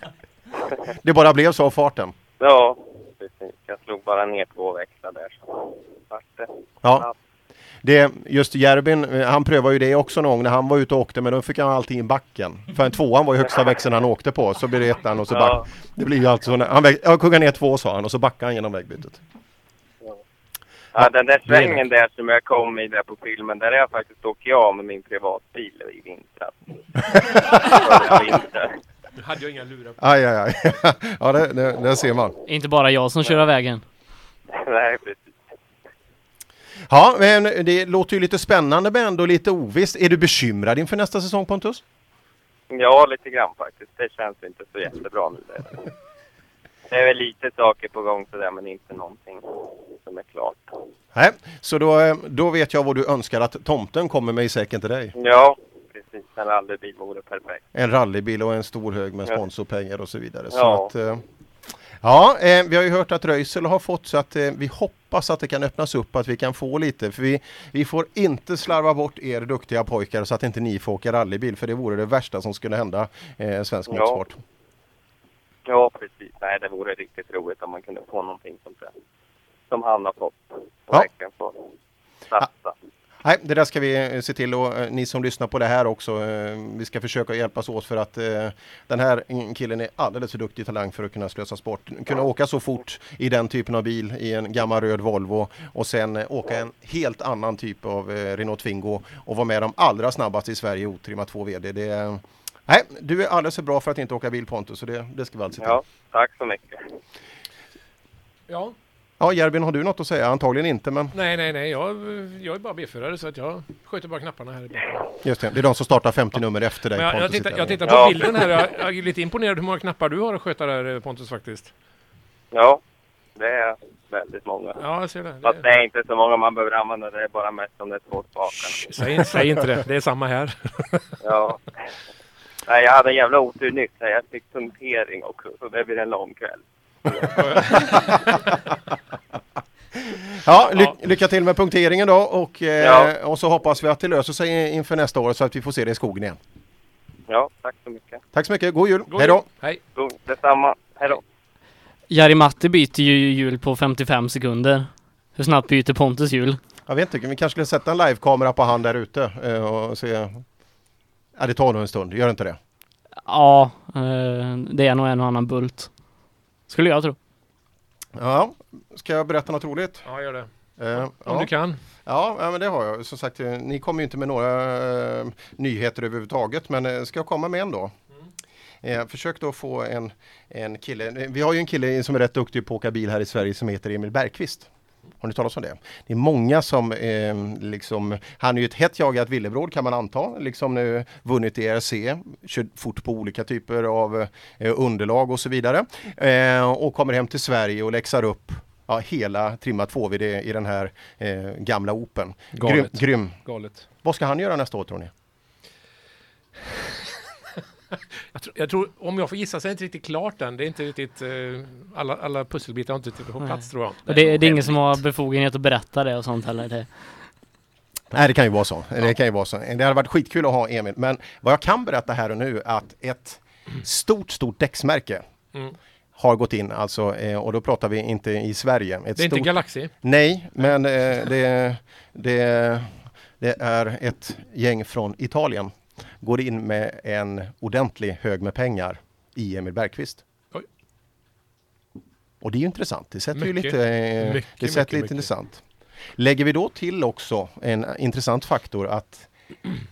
Det bara blev så av farten. ja, precis. Jag slog bara ner två växlar där så. Ja. Det, just Järbin, eh, han prövade ju det också någon gång när han var ute och åkte men då fick han alltid in backen. För en tvåan var ju högsta växeln han åkte på så blir det ettan och så Ja. back. Det blir ju alltså, så när- han väg, jag kuggar ner två sa han och så backade han genom vägbytet. Ja, den där det är svängen där som jag kom i där på filmen, där har jag faktiskt åkt av med min privatbil i vintras. Du hade jag inga lurar på. Aj, aj, aj. ja, det, det, det ser man. Inte bara jag som kör av vägen. Nej, precis. Ja, men det låter ju lite spännande men ändå lite ovisst. Är du bekymrad inför nästa säsong Pontus? Ja, lite grann faktiskt. Det känns inte så jättebra nu. Det är väl lite saker på gång sådär, men inte någonting som är klart. Nej, så då, eh, då vet jag vad du önskar att tomten kommer med i säcken till dig. Ja, precis. En rallybil vore perfekt. En rallybil och en stor hög med sponsorpengar och så vidare. Så Ja. att, eh, ja, eh, vi har ju hört att Röisel har fått så att vi hoppas att det kan öppnas upp att vi kan få lite. För vi, vi får inte slarva bort er duktiga pojkar så att inte ni får åka rallybil. För det vore det värsta som skulle hända eh, svensk Ja. motorsport. Ja, precis. Nej, det vore riktigt roligt om man kunde få någonting där. Som han har fått. Och Ja. verkligen få satsa. Nej, det där ska vi eh, se till och eh, ni som lyssnar på det här också. eh, Vi ska försöka hjälpas åt för att den här killen är alldeles för duktig talang för att kunna slösa bort. Kunna åka så fort i den typen av bil i en gammal röd Volvo och sen åka en helt annan typ av Renault Twingo och vara med de allra snabbaste i Sverige i otrimmat 2 VD. Det är, nej, du är alldeles för bra för att inte åka bil Pontus så det, det ska vi alltså se till. Ja, tack så mycket. Ja, Ja, Järvin, har du något att säga? Antagligen inte, men nej, nej, nej. Jag, jag är bara B-förare så att jag sköter bara knapparna här. just det, det är de som startar 50 nummer efter dig Men jag, jag, Pontus. tittar, jag tittar på bilden här. Jag, jag är lite imponerad hur många knappar du har att sköta där Pontus faktiskt. Ja, det är väldigt många. Ja, jag ser det. Fast det är inte så många man behöver använda. Det är bara mest om det är två spakar. Säg, säg inte det. Det är samma här. Ja. Nej, jag hade en jävla otur nyss. Jag fick punktering också, så det blir en lång kväll. Ja, ly lycka till med punkteringen då och, eh, Ja. och så hoppas vi att det löser sig inför nästa år så att vi får se det i skogen igen. Ja, tack så mycket. Tack så mycket, god jul, God hej då! Hej. God, detsamma. Hej då. Jari Matti byter ju hjul på 55 sekunder. Hur snabbt byter Pontus hjul? Jag vet inte, vi kanske skulle sätta en livekamera på han där ute eh, och se. Ja, det tar nog en stund, gör inte det? Ja, eh, det är nog en och annan bult. Skulle jag tro. Ja, ska jag berätta något roligt? Ja, gör det. Eh, Om ja. du kan. Ja, ja, men det har jag. Som sagt, eh, ni kommer ju inte med några eh, nyheter överhuvudtaget, men eh, ska jag komma med en då? Eh, försök då få en, en kille, vi har ju en kille som är rätt duktig på att åka bil här i Sverige som heter Emil Bergqvist. Har ni talat om det? Det är många som eh, liksom, han är ju ett hett jagat villebråd kan man anta, liksom nu vunnit ERC, kört fort på olika typer av eh, underlag och så vidare. Eh, och kommer hem till Sverige och läxar upp ja, hela trimmat 2 i den här eh, gamla Open. Grym, Galet. grym. Galet. Vad ska han göra nästa år tror ni? Jag tror, jag tror, om jag får gissa så är det inte riktigt klart än. Det är inte riktigt, eh, alla, alla pusselbitar har inte riktigt på plats tror jag. Och det, det är ingen som har befogenhet att berätta det och sånt heller. Det. Nej, det kan ju vara så. Det kan ju vara så. Det hade varit skitkul att ha Emil. Men vad jag kan berätta här och nu att ett stort, stort däcksmärke Mm. har gått in alltså och då pratar vi inte i Sverige. Ett Det är inte Galaxy? Nej, men eh, det, det, det är ett gäng från Italien. Går in med en ordentlig hög med pengar i Emil Bergqvist. Oj. Och det är ju intressant. Det sätter ju Mycket, lite, eh, mycket, det sätter mycket, lite mycket. intressant. Lägger vi då till också en intressant faktor att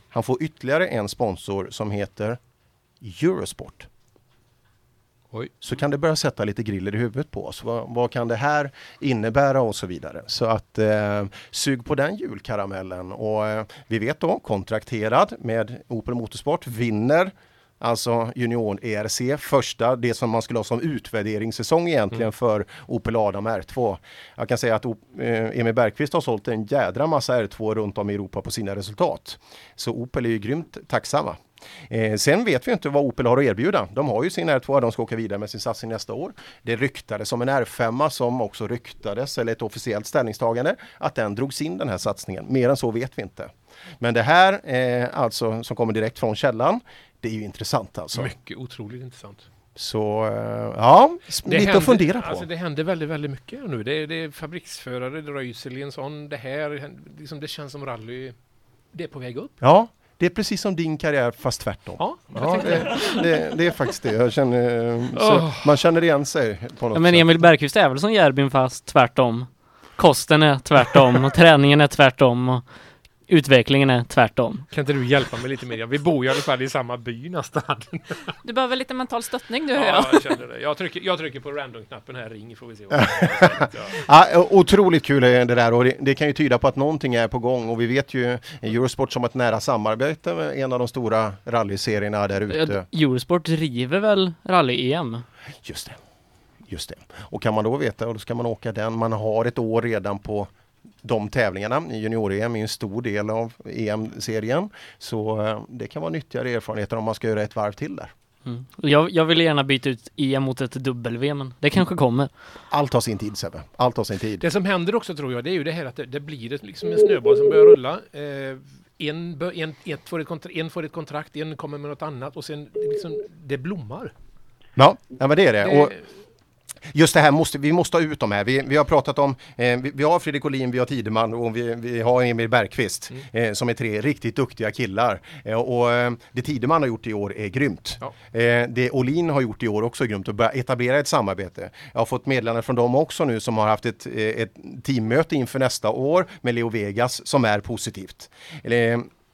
Han får ytterligare en sponsor som heter Eurosport. Oj. Så kan det börja sätta lite griller i huvudet på oss. Vad, vad kan det här innebära och så vidare. Så att eh, sug på den julkaramellen. Och eh, vi vet då, kontrakterad med Opel Motorsport, vinner Alltså junior ERC, första, det som man skulle ha som utvärderingssäsong egentligen Mm. för Opel Adam R2. Jag kan säga att eh, Emil Bergqvist har sålt en jädra massa R2 runt om i Europa på sina resultat. Så Opel är ju grymt tacksamma. Eh, sen vet vi inte vad Opel har att erbjuda. De har ju sin R2, de ska åka vidare med sin satsning nästa år. Det ryktades om en R5 som också ryktades, eller ett officiellt ställningstagande, att den drogs in den här satsningen. Mer än så vet vi inte. Men det här, eh, alltså som kommer direkt från källan, det är ju intressant alltså. Mycket otroligt intressant. Så eh, ja, Det lite händer- att fundera på. Alltså det händer väldigt, väldigt mycket nu. Det är, det är fabriksförare, Röisel i en sån, det här, liksom det känns som rally, det är på väg upp. Ja, det är precis som din karriär fast tvärtom. Ja, ja det, det, det är faktiskt det. Jag känner, så Åh. Man känner igen sig på något Ja, men sätt. Emil Bergqvist är väl som Järbyn fast tvärtom. Kosten är tvärtom och träningen är tvärtom och utvecklingen är tvärtom. Kan inte du hjälpa mig lite mer? Vi bor ju i alla fall i samma by nästan. Du behöver lite mental stöttning du hör Ja, jag. jag känner det. Jag trycker, jag trycker på random-knappen här, ring får vi se. Ja, otroligt kul är det där och det, det kan ju tyda på att någonting är på gång och vi vet ju Eurosport som ett nära samarbete med en av de stora rallyserierna där ute. Eurosport driver väl rally-EM? Just det. Just det. Och kan man då veta, och då ska man åka den, man har ett år redan på de tävlingarna. Junior-EM är en stor del av EM-serien. Så eh, det kan vara nyttigare erfarenheter om man ska göra ett varv till där. Mm. Jag, jag vill gärna byta ut EM mot ett W, men det kanske kommer. Allt har sin tid Sebbe. Allt har sin tid. Det som händer också tror jag, det är ju det här att det, det blir ett, liksom en snöboll som börjar rulla. Eh, en, en, ett får ett kontrakt, en får ett kontrakt, en kommer med något annat och sen liksom, det blommar. Ja, ja men det är det. Det- Och just det här måste, vi måste ha ut de här. Vi, vi har pratat om, eh, vi, vi har Fredrik Olin, vi har Tideman och vi, vi har Emil Bergqvist eh, som är tre riktigt duktiga killar. Eh, och eh, det Tideman har gjort i år är grymt. Eh, det Olin har gjort i år också är grymt och börja etablera ett samarbete. Jag har fått meddelanden från dem också nu som har haft ett, eh, ett teammöte inför nästa år med Leo Vegas som är positivt.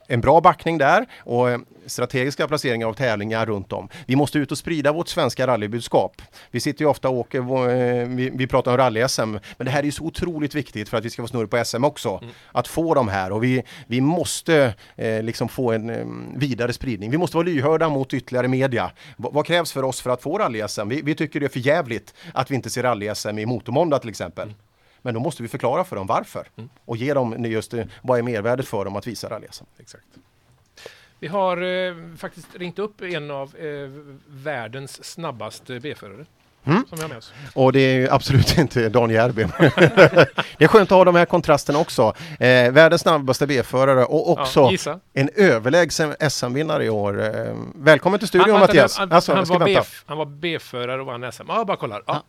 En bra backning där och eh, strategiska placeringar av tävlingar runt om. Vi måste ut och sprida vårt svenska rallybudskap. Vi sitter ju ofta och åker, eh, vi, vi pratar om rally-SM, men det här är ju så otroligt viktigt för att vi ska få snurr på SM också. Att få de här och vi, vi måste eh, liksom få en eh, vidare spridning. Vi måste vara lyhörda mot ytterligare media. V- vad krävs för oss för att få rally-SM? Vi, vi tycker det är för jävligt att vi inte ser rally-SM i Motormåndag till exempel. Men då måste vi förklara för dem varför och ge dem just eh, vad är mervärdet för dem att visa rally-SM. Exakt. Vi har eh, faktiskt ringt upp en av eh, världens snabbaste B-förare. Mm. Och det är ju absolut inte Dan Järbym. det är skönt att ha de här kontrasterna också. Eh, världens snabbaste B-förare och också Ja, en överlägsen SM-vinnare i år. Eh, välkommen till studion Han- Mattias. Han, Alltså, han, jag ska var. B, han var B-förare och vann SM. Ja, jag bara kollar. Ja.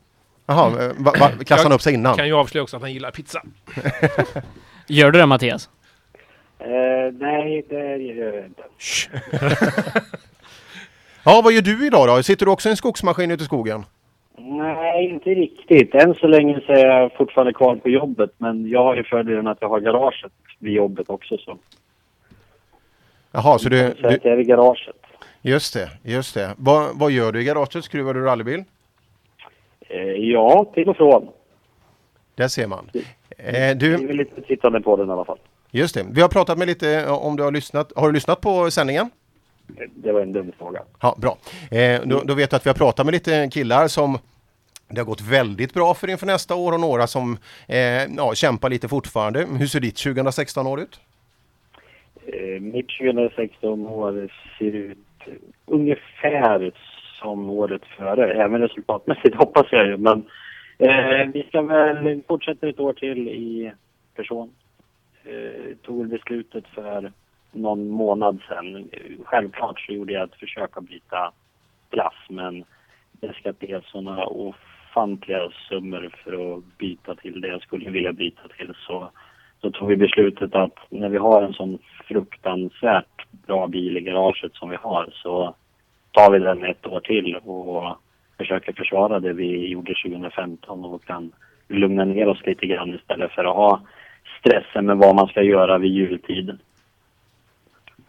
Jaha, eh, va, va, klassade han upp sig innan? kan ju avslöja också att han gillar pizza. Gör du det Mattias? Eh, nej, det gör jag inte. Ja, vad gör du idag då? Sitter du också i en skogsmaskin ute i skogen? Nej, inte riktigt. Än så länge så är jag fortfarande kvar på jobbet. Men jag har ju fördelen att jag har garaget vid jobbet också. Så, Jaha, så du... så att du jag är vid garaget. just det, just det. Vad, vad gör du i garaget? Skruvar du rallybil? Eh, ja, till och från. Där ser man. Eh, du, är väl lite sittande på den i alla fall. just det. Vi har pratat med lite eh, om du har lyssnat. Har du lyssnat på sändningen? Det var en dum fråga. Ja, bra. Eh, då, då vet jag att vi har pratat med lite killar som det har gått väldigt bra för inför nästa år och några som eh, ja, kämpar lite fortfarande. Hur ser ditt 2016 år ut? Eh, mitt 2016 år ser ut ungefär som året före. Även resultatmässigt hoppas jag ju. Men eh, vi ska väl fortsätta ett år till i person. Eh, tog väl beslutet för någon månad sedan. Självklart så gjorde jag ett försök att byta klass men det ska till sådana ofantliga summor för att byta till det jag skulle vilja byta till. Så så tog vi beslutet att när vi har en sån fruktansvärt bra bil i garaget som vi har så tar vi den ett år till och försöker försvara det vi gjorde 2015 och kan lugna ner oss lite grann istället för att ha stressen med vad man ska göra vid jultiden.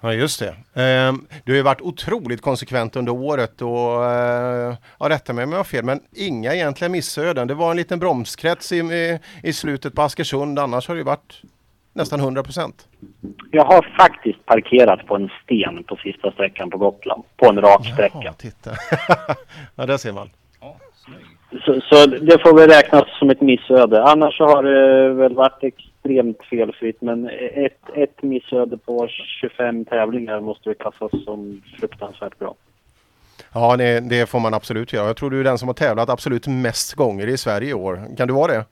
Ja just det. Ehm, du har ju varit otroligt konsekvent under året och eh, ja, rätta mig om jag har fel, men inga egentliga missöden. Det var en liten bromskrets i, i slutet på Askersund, annars har det ju varit nästan 100 procent. Jag har faktiskt parkerat på en sten på sista sträckan på Gotland. På en rak sträcka. Ja, titta. ja, där ser man. Så, så det får väl räknas som ett missöde. Annars så har det väl varit extremt felfritt. Men ett, ett missöde på 25 tävlingar måste väl klassas som fruktansvärt bra. Ja, det, det, får man absolut göra. Jag tror du är den som har tävlat absolut mest gånger i Sverige i år. Kan du vara det?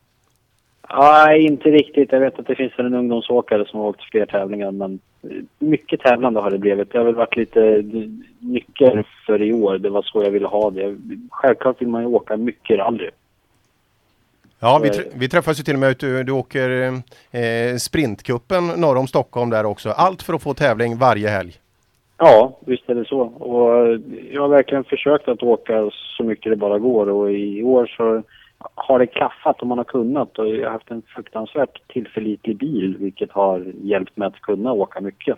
Nej, inte riktigt. Jag vet att det finns en ungdomsåkare som har åkt fler tävlingar, men mycket tävlande har det blivit. Det har väl varit lite nyckeln för i år. Det var så jag ville ha det. Självklart vill man ju åka mycket rally. Ja, vi, vi träffas ju till och med ut. Du, du åker eh, sprintkuppen norr om Stockholm där också. Allt för att få tävling varje helg. Ja, visst är det så. Och jag har verkligen försökt att åka så mycket det bara går och i år så har det klaffat om man har kunnat och jag har haft en fruktansvärt tillförlitlig bil vilket har hjälpt mig att kunna åka mycket.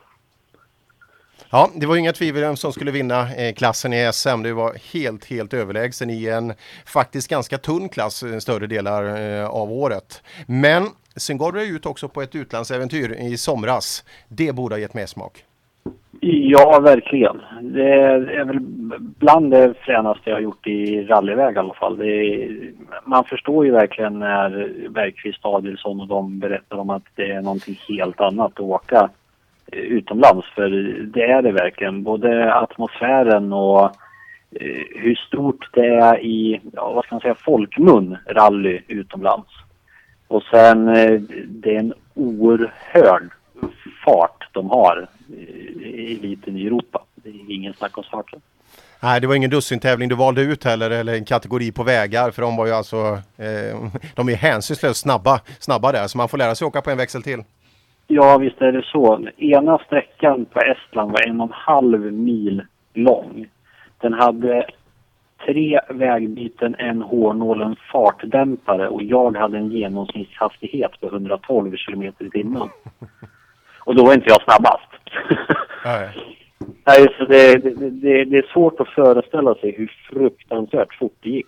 Ja, det var inga tvivel vem som skulle vinna eh, klassen i SM. Du var helt, helt överlägsen i en faktiskt ganska tunn klass eh, större delar eh, av året. Men sen gav du ut också på ett utlandsäventyr i somras. Det borde ha gett mer smak. Ja, verkligen. Det är väl bland det fränaste jag har gjort i rallyväg i alla fall. Är, man förstår ju verkligen när Bergqvist, Adielsson och de berättar om att det är någonting helt annat att åka eh, utomlands. För det är det verkligen. Både atmosfären och eh, hur stort det är i, ja, vad ska man säga, folkmun, rally utomlands. Och sen, eh, det är en oerhörd fart de har eliten i Europa. Det är ingen snack om saken. Nej, det var ingen dussintävling du valde ut heller, eller en kategori på vägar, för de var ju alltså, eh, de är hänsynslöst snabba, snabba där, så man får lära sig åka på en växel till. Ja, visst är det så. Ena sträckan på Estland var en och en halv mil lång. Den hade tre vägbyten, en hårnål, en fartdämpare och jag hade en genomsnittshastighet på 112 kilometer i timmen. Och då var inte jag snabbast. Nej. Nej, så det, det, det, är svårt att föreställa sig hur fruktansvärt fort det gick.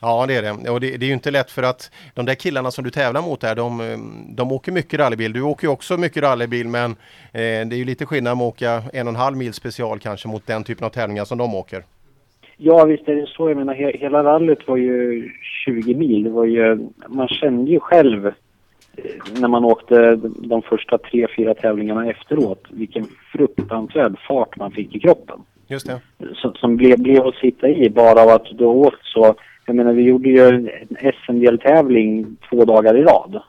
Ja det är det. Och det, det, är ju inte lätt för att de där killarna som du tävlar mot där, de, de åker mycket rallybil. Du åker ju också mycket rallybil men eh, det är ju lite skillnad med att åka en och en halv mil special kanske mot den typen av tävlingar som de åker. Ja visst är det så. Jag menar he hela rallyt var ju 20 mil. Det var ju, man kände ju själv när man åkte de första tre, fyra tävlingarna efteråt vilken fruktansvärd fart man fick i kroppen. Just det. Som, som blev, blev att sitta i bara av att du åkt så jag menar, vi gjorde ju en SM-deltävling två dagar i rad.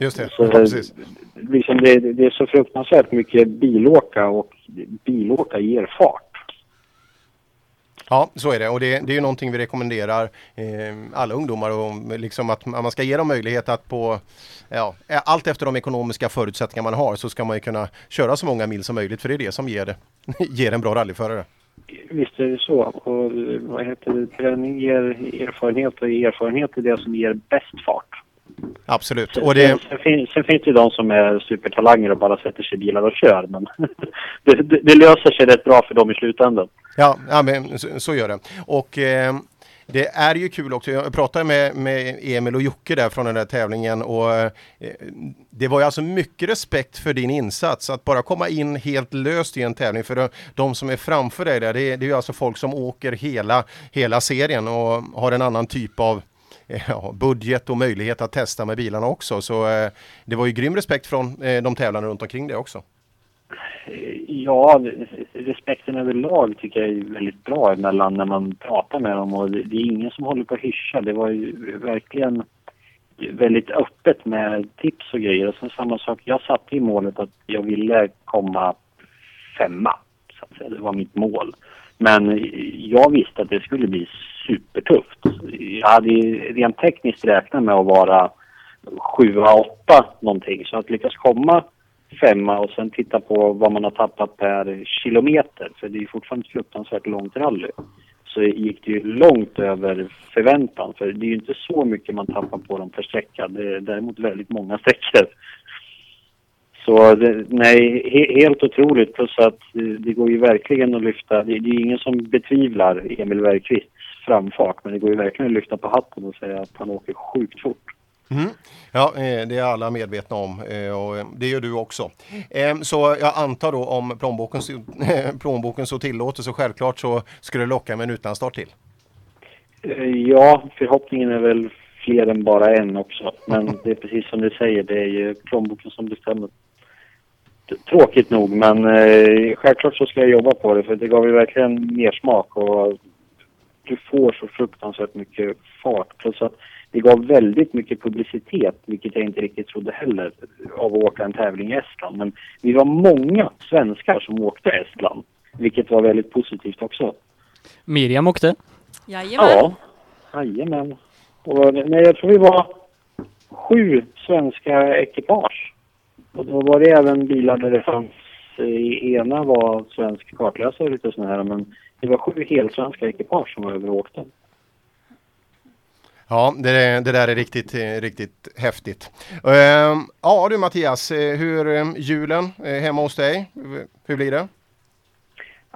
Just det, så, ja, precis. Liksom det, det, är så fruktansvärt mycket bilåka och bilåka ger fart. Ja, så är det och det, det är ju någonting vi rekommenderar eh, alla ungdomar och liksom att man ska ge dem möjlighet att på ja, eh, allt efter de ekonomiska förutsättningar man har så ska man ju kunna köra så många mil som möjligt för det är det som ger, det, ger en bra rallyförare. Visst är det så. Och vad heter det? Träning ger erfarenhet och erfarenhet är det som ger bäst fart. Absolut. Och det... sen, finns, sen finns det de som är supertalanger och bara sätter sig i bilar och kör. Men det, det, det, löser sig rätt bra för dem i slutändan. Ja, ja men så, så gör det. Och eh, det är ju kul också. Jag pratade med, med Emil och Jocke där från den där tävlingen och eh, det var ju alltså mycket respekt för din insats. Att bara komma in helt löst i en tävling för de som är framför dig där, det är, det är ju alltså folk som åker hela, hela serien och har en annan typ av ja, budget och möjlighet att testa med bilarna också. Så eh, det var ju grym respekt från eh, de tävlande runt omkring det också. Eh, ja, respekten överlag tycker jag är väldigt bra emellan när man pratar med dem och det, är ingen som håller på att hyscha. Det var ju verkligen väldigt öppet med tips och grejer. Och sen samma sak, jag satte i målet att jag ville komma femma. Så att säga. Det var mitt mål. Men jag visste att det skulle bli supertufft. Jag hade rent tekniskt räknat med att vara sjua, åtta någonting. Så att lyckas komma femma och sen titta på vad man har tappat per kilometer. För det är fortfarande ett fruktansvärt långt rally. Så gick det ju långt över förväntan. För det är ju inte så mycket man tappar på dem per sträcka. Det är däremot väldigt många sträckor. Så det, nej, he, helt otroligt. Plus att det går ju verkligen att lyfta. Det, det är ingen som betvivlar Emil Bergqvist framfart. Men det går ju verkligen att lyfta på hatten och säga att han åker sjukt fort. Mm. Ja, eh, det är alla medvetna om eh, och eh, det gör du också. Eh, Så jag antar då om plånboken, plånboken så tillåter så självklart så skulle det locka med en utlandsstart till. Ja, förhoppningen är väl fler än bara en också. Men det är precis som du säger, det är ju plånboken som bestämmer. Tråkigt nog, men självklart så ska jag jobba på det för det gav ju verkligen mer smak och du får så fruktansvärt mycket fart. Plus att det gav väldigt mycket publicitet, vilket jag inte riktigt trodde heller, av att åka en tävling i Estland. Men vi var många svenskar som åkte Estland, vilket var väldigt positivt också. Miriam åkte. Jajamän. Ja, jajamän. Och, nej, jag tror vi var sju svenska ekipage. Och då var det även bilar där det fanns, i ena var svensk kartläsare och lite sådana här, men det var sju helsvenska ekipage som var över och åkte. Ja, det, det där är riktigt, eh, riktigt häftigt. Ehm, Ja du Mattias, eh, hur eh, julen eh, hemma hos dig, hur blir det?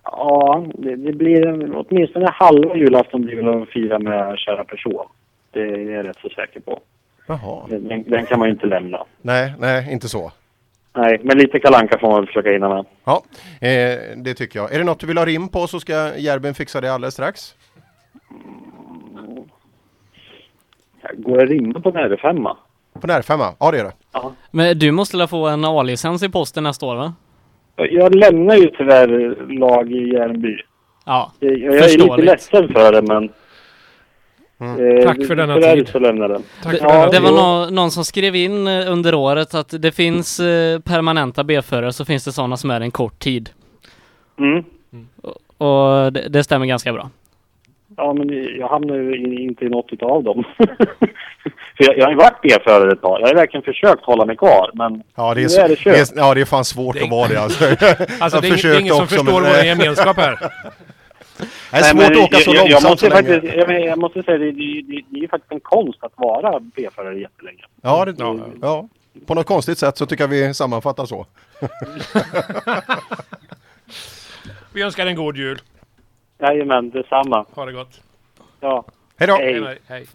Ja, det, det blir åtminstone halva julafton blir väl att fira med kära person. Det är jag rätt så säker på. Jaha. Den, den kan man ju inte lämna. Nej, nej, inte så. Nej, men lite kalanka får man väl försöka hinna med. Ja, eh, det tycker jag. Är det något du vill ha rim på så ska Järben fixa det alldeles strax. Går det rimma på R5? På R5? Ja, det gör det. Men du måste väl få en A-licens i posten nästa år va? Jag lämnar ju tyvärr lag i Järnby. Ja, Jag, jag är lite ledsen för det men... Eh, Tack för denna tid. så lämnar den. Det, det var nå- någon som skrev in eh, under året att det finns eh, permanenta B-förare så finns det sådana som är en kort tid. Mm. Och det, det stämmer ganska bra. Ja, men jag hamnar ju in- inte i något utav dem. för jag, jag har ju varit B-förare ett tag. Jag har verkligen försökt hålla mig kvar, men Ja, det är, nu är det det kört. är, ja, det är fan svårt att vara det alltså. Alltså, det är ing- det är ingen som förstår men- vår gemenskap här. Det är svårt men att åka så jag, jag, jag långsamt måste så länge. faktiskt, jag, men- jag måste säga, det, det, det, det är ju faktiskt en konst att vara B-förare jättelänge. Ja, det, ja, på något konstigt sätt så tycker jag vi sammanfattar så. Vi önskar en god jul. Jajamän, detsamma. Ha det gott. Ja. Hej då! Hej. Hej.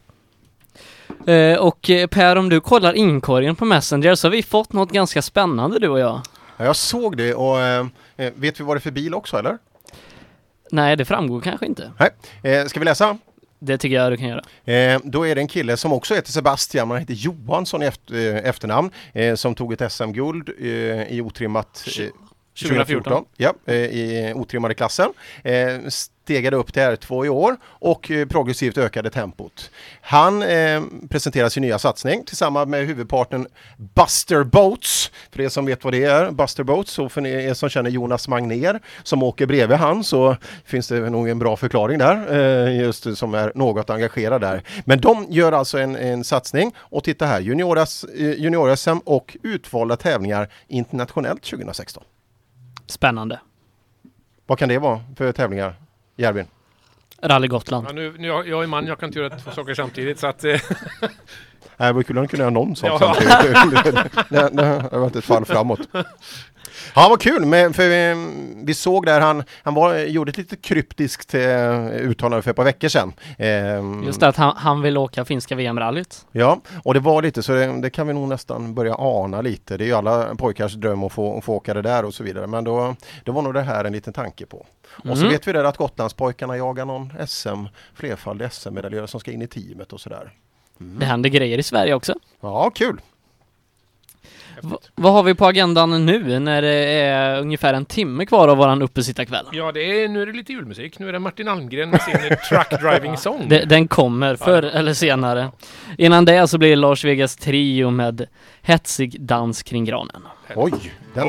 Eh, och eh, Per, om du kollar inkorgen på Messenger så har vi fått något ganska spännande du och jag. Ja, jag såg det och eh, vet vi vad det är för bil också eller? Nej, det framgår kanske inte. Nej. Eh, ska vi läsa? Det tycker jag du kan göra. Eh, då är det en kille som också heter Sebastian, men han heter Johansson i efter, eh, efternamn, eh, som tog ett SM-guld eh, i otrimmat eh, 2014. Ja, eh, i otrimmade klassen. Stegade upp till R2 i år och eh, progressivt ökade tempot. Han eh, presenterar sin nya satsning tillsammans med huvudpartnern Buster Boats. För er som vet vad det är, Buster Boats, och för er som känner Jonas Magner som åker bredvid han så finns det nog en bra förklaring där, eh, just som är något engagerad där. Men de gör alltså en, en satsning och titta här, eh, junior-SM och utvalda tävlingar internationellt 2016. Spännande. Vad kan det vara för tävlingar, Järvin? Rally Gotland. Ja, nu, nu, jag jag är man, jag kan inte göra två saker samtidigt så att... eh, Nej, det var kul om de kunde göra någon sak Ja. samtidigt. det, har varit ett fall framåt. Ja, vad kul, men för vi, vi såg där han, han var, gjorde ett lite kryptiskt eh, uttalande för ett par veckor sedan. Ehm, Just det att han, han vill åka finska VM-rallyt. Ja, och det var lite så det, det kan vi nog nästan börja ana lite. Det är ju alla pojkars dröm att få, få åka det där och så vidare. Men då, då var nog det här en liten tanke på. Och så Mm. vet vi det att Gotlandspojkarna jagar någon SM, flerfaldig SM-medaljör som ska in i teamet och sådär. Det händer grejer i Sverige också. Ja, kul! Va, vad har vi på agendan nu när det är ungefär en timme kvar av våran uppesittarkväll? Ja, det är, nu är det lite julmusik. Nu är det Martin Almgren med sin Truck Driving Song. De, den kommer förr eller senare. Innan det så blir det Lars Vegas trio med hetsig dans kring granen. Oj, den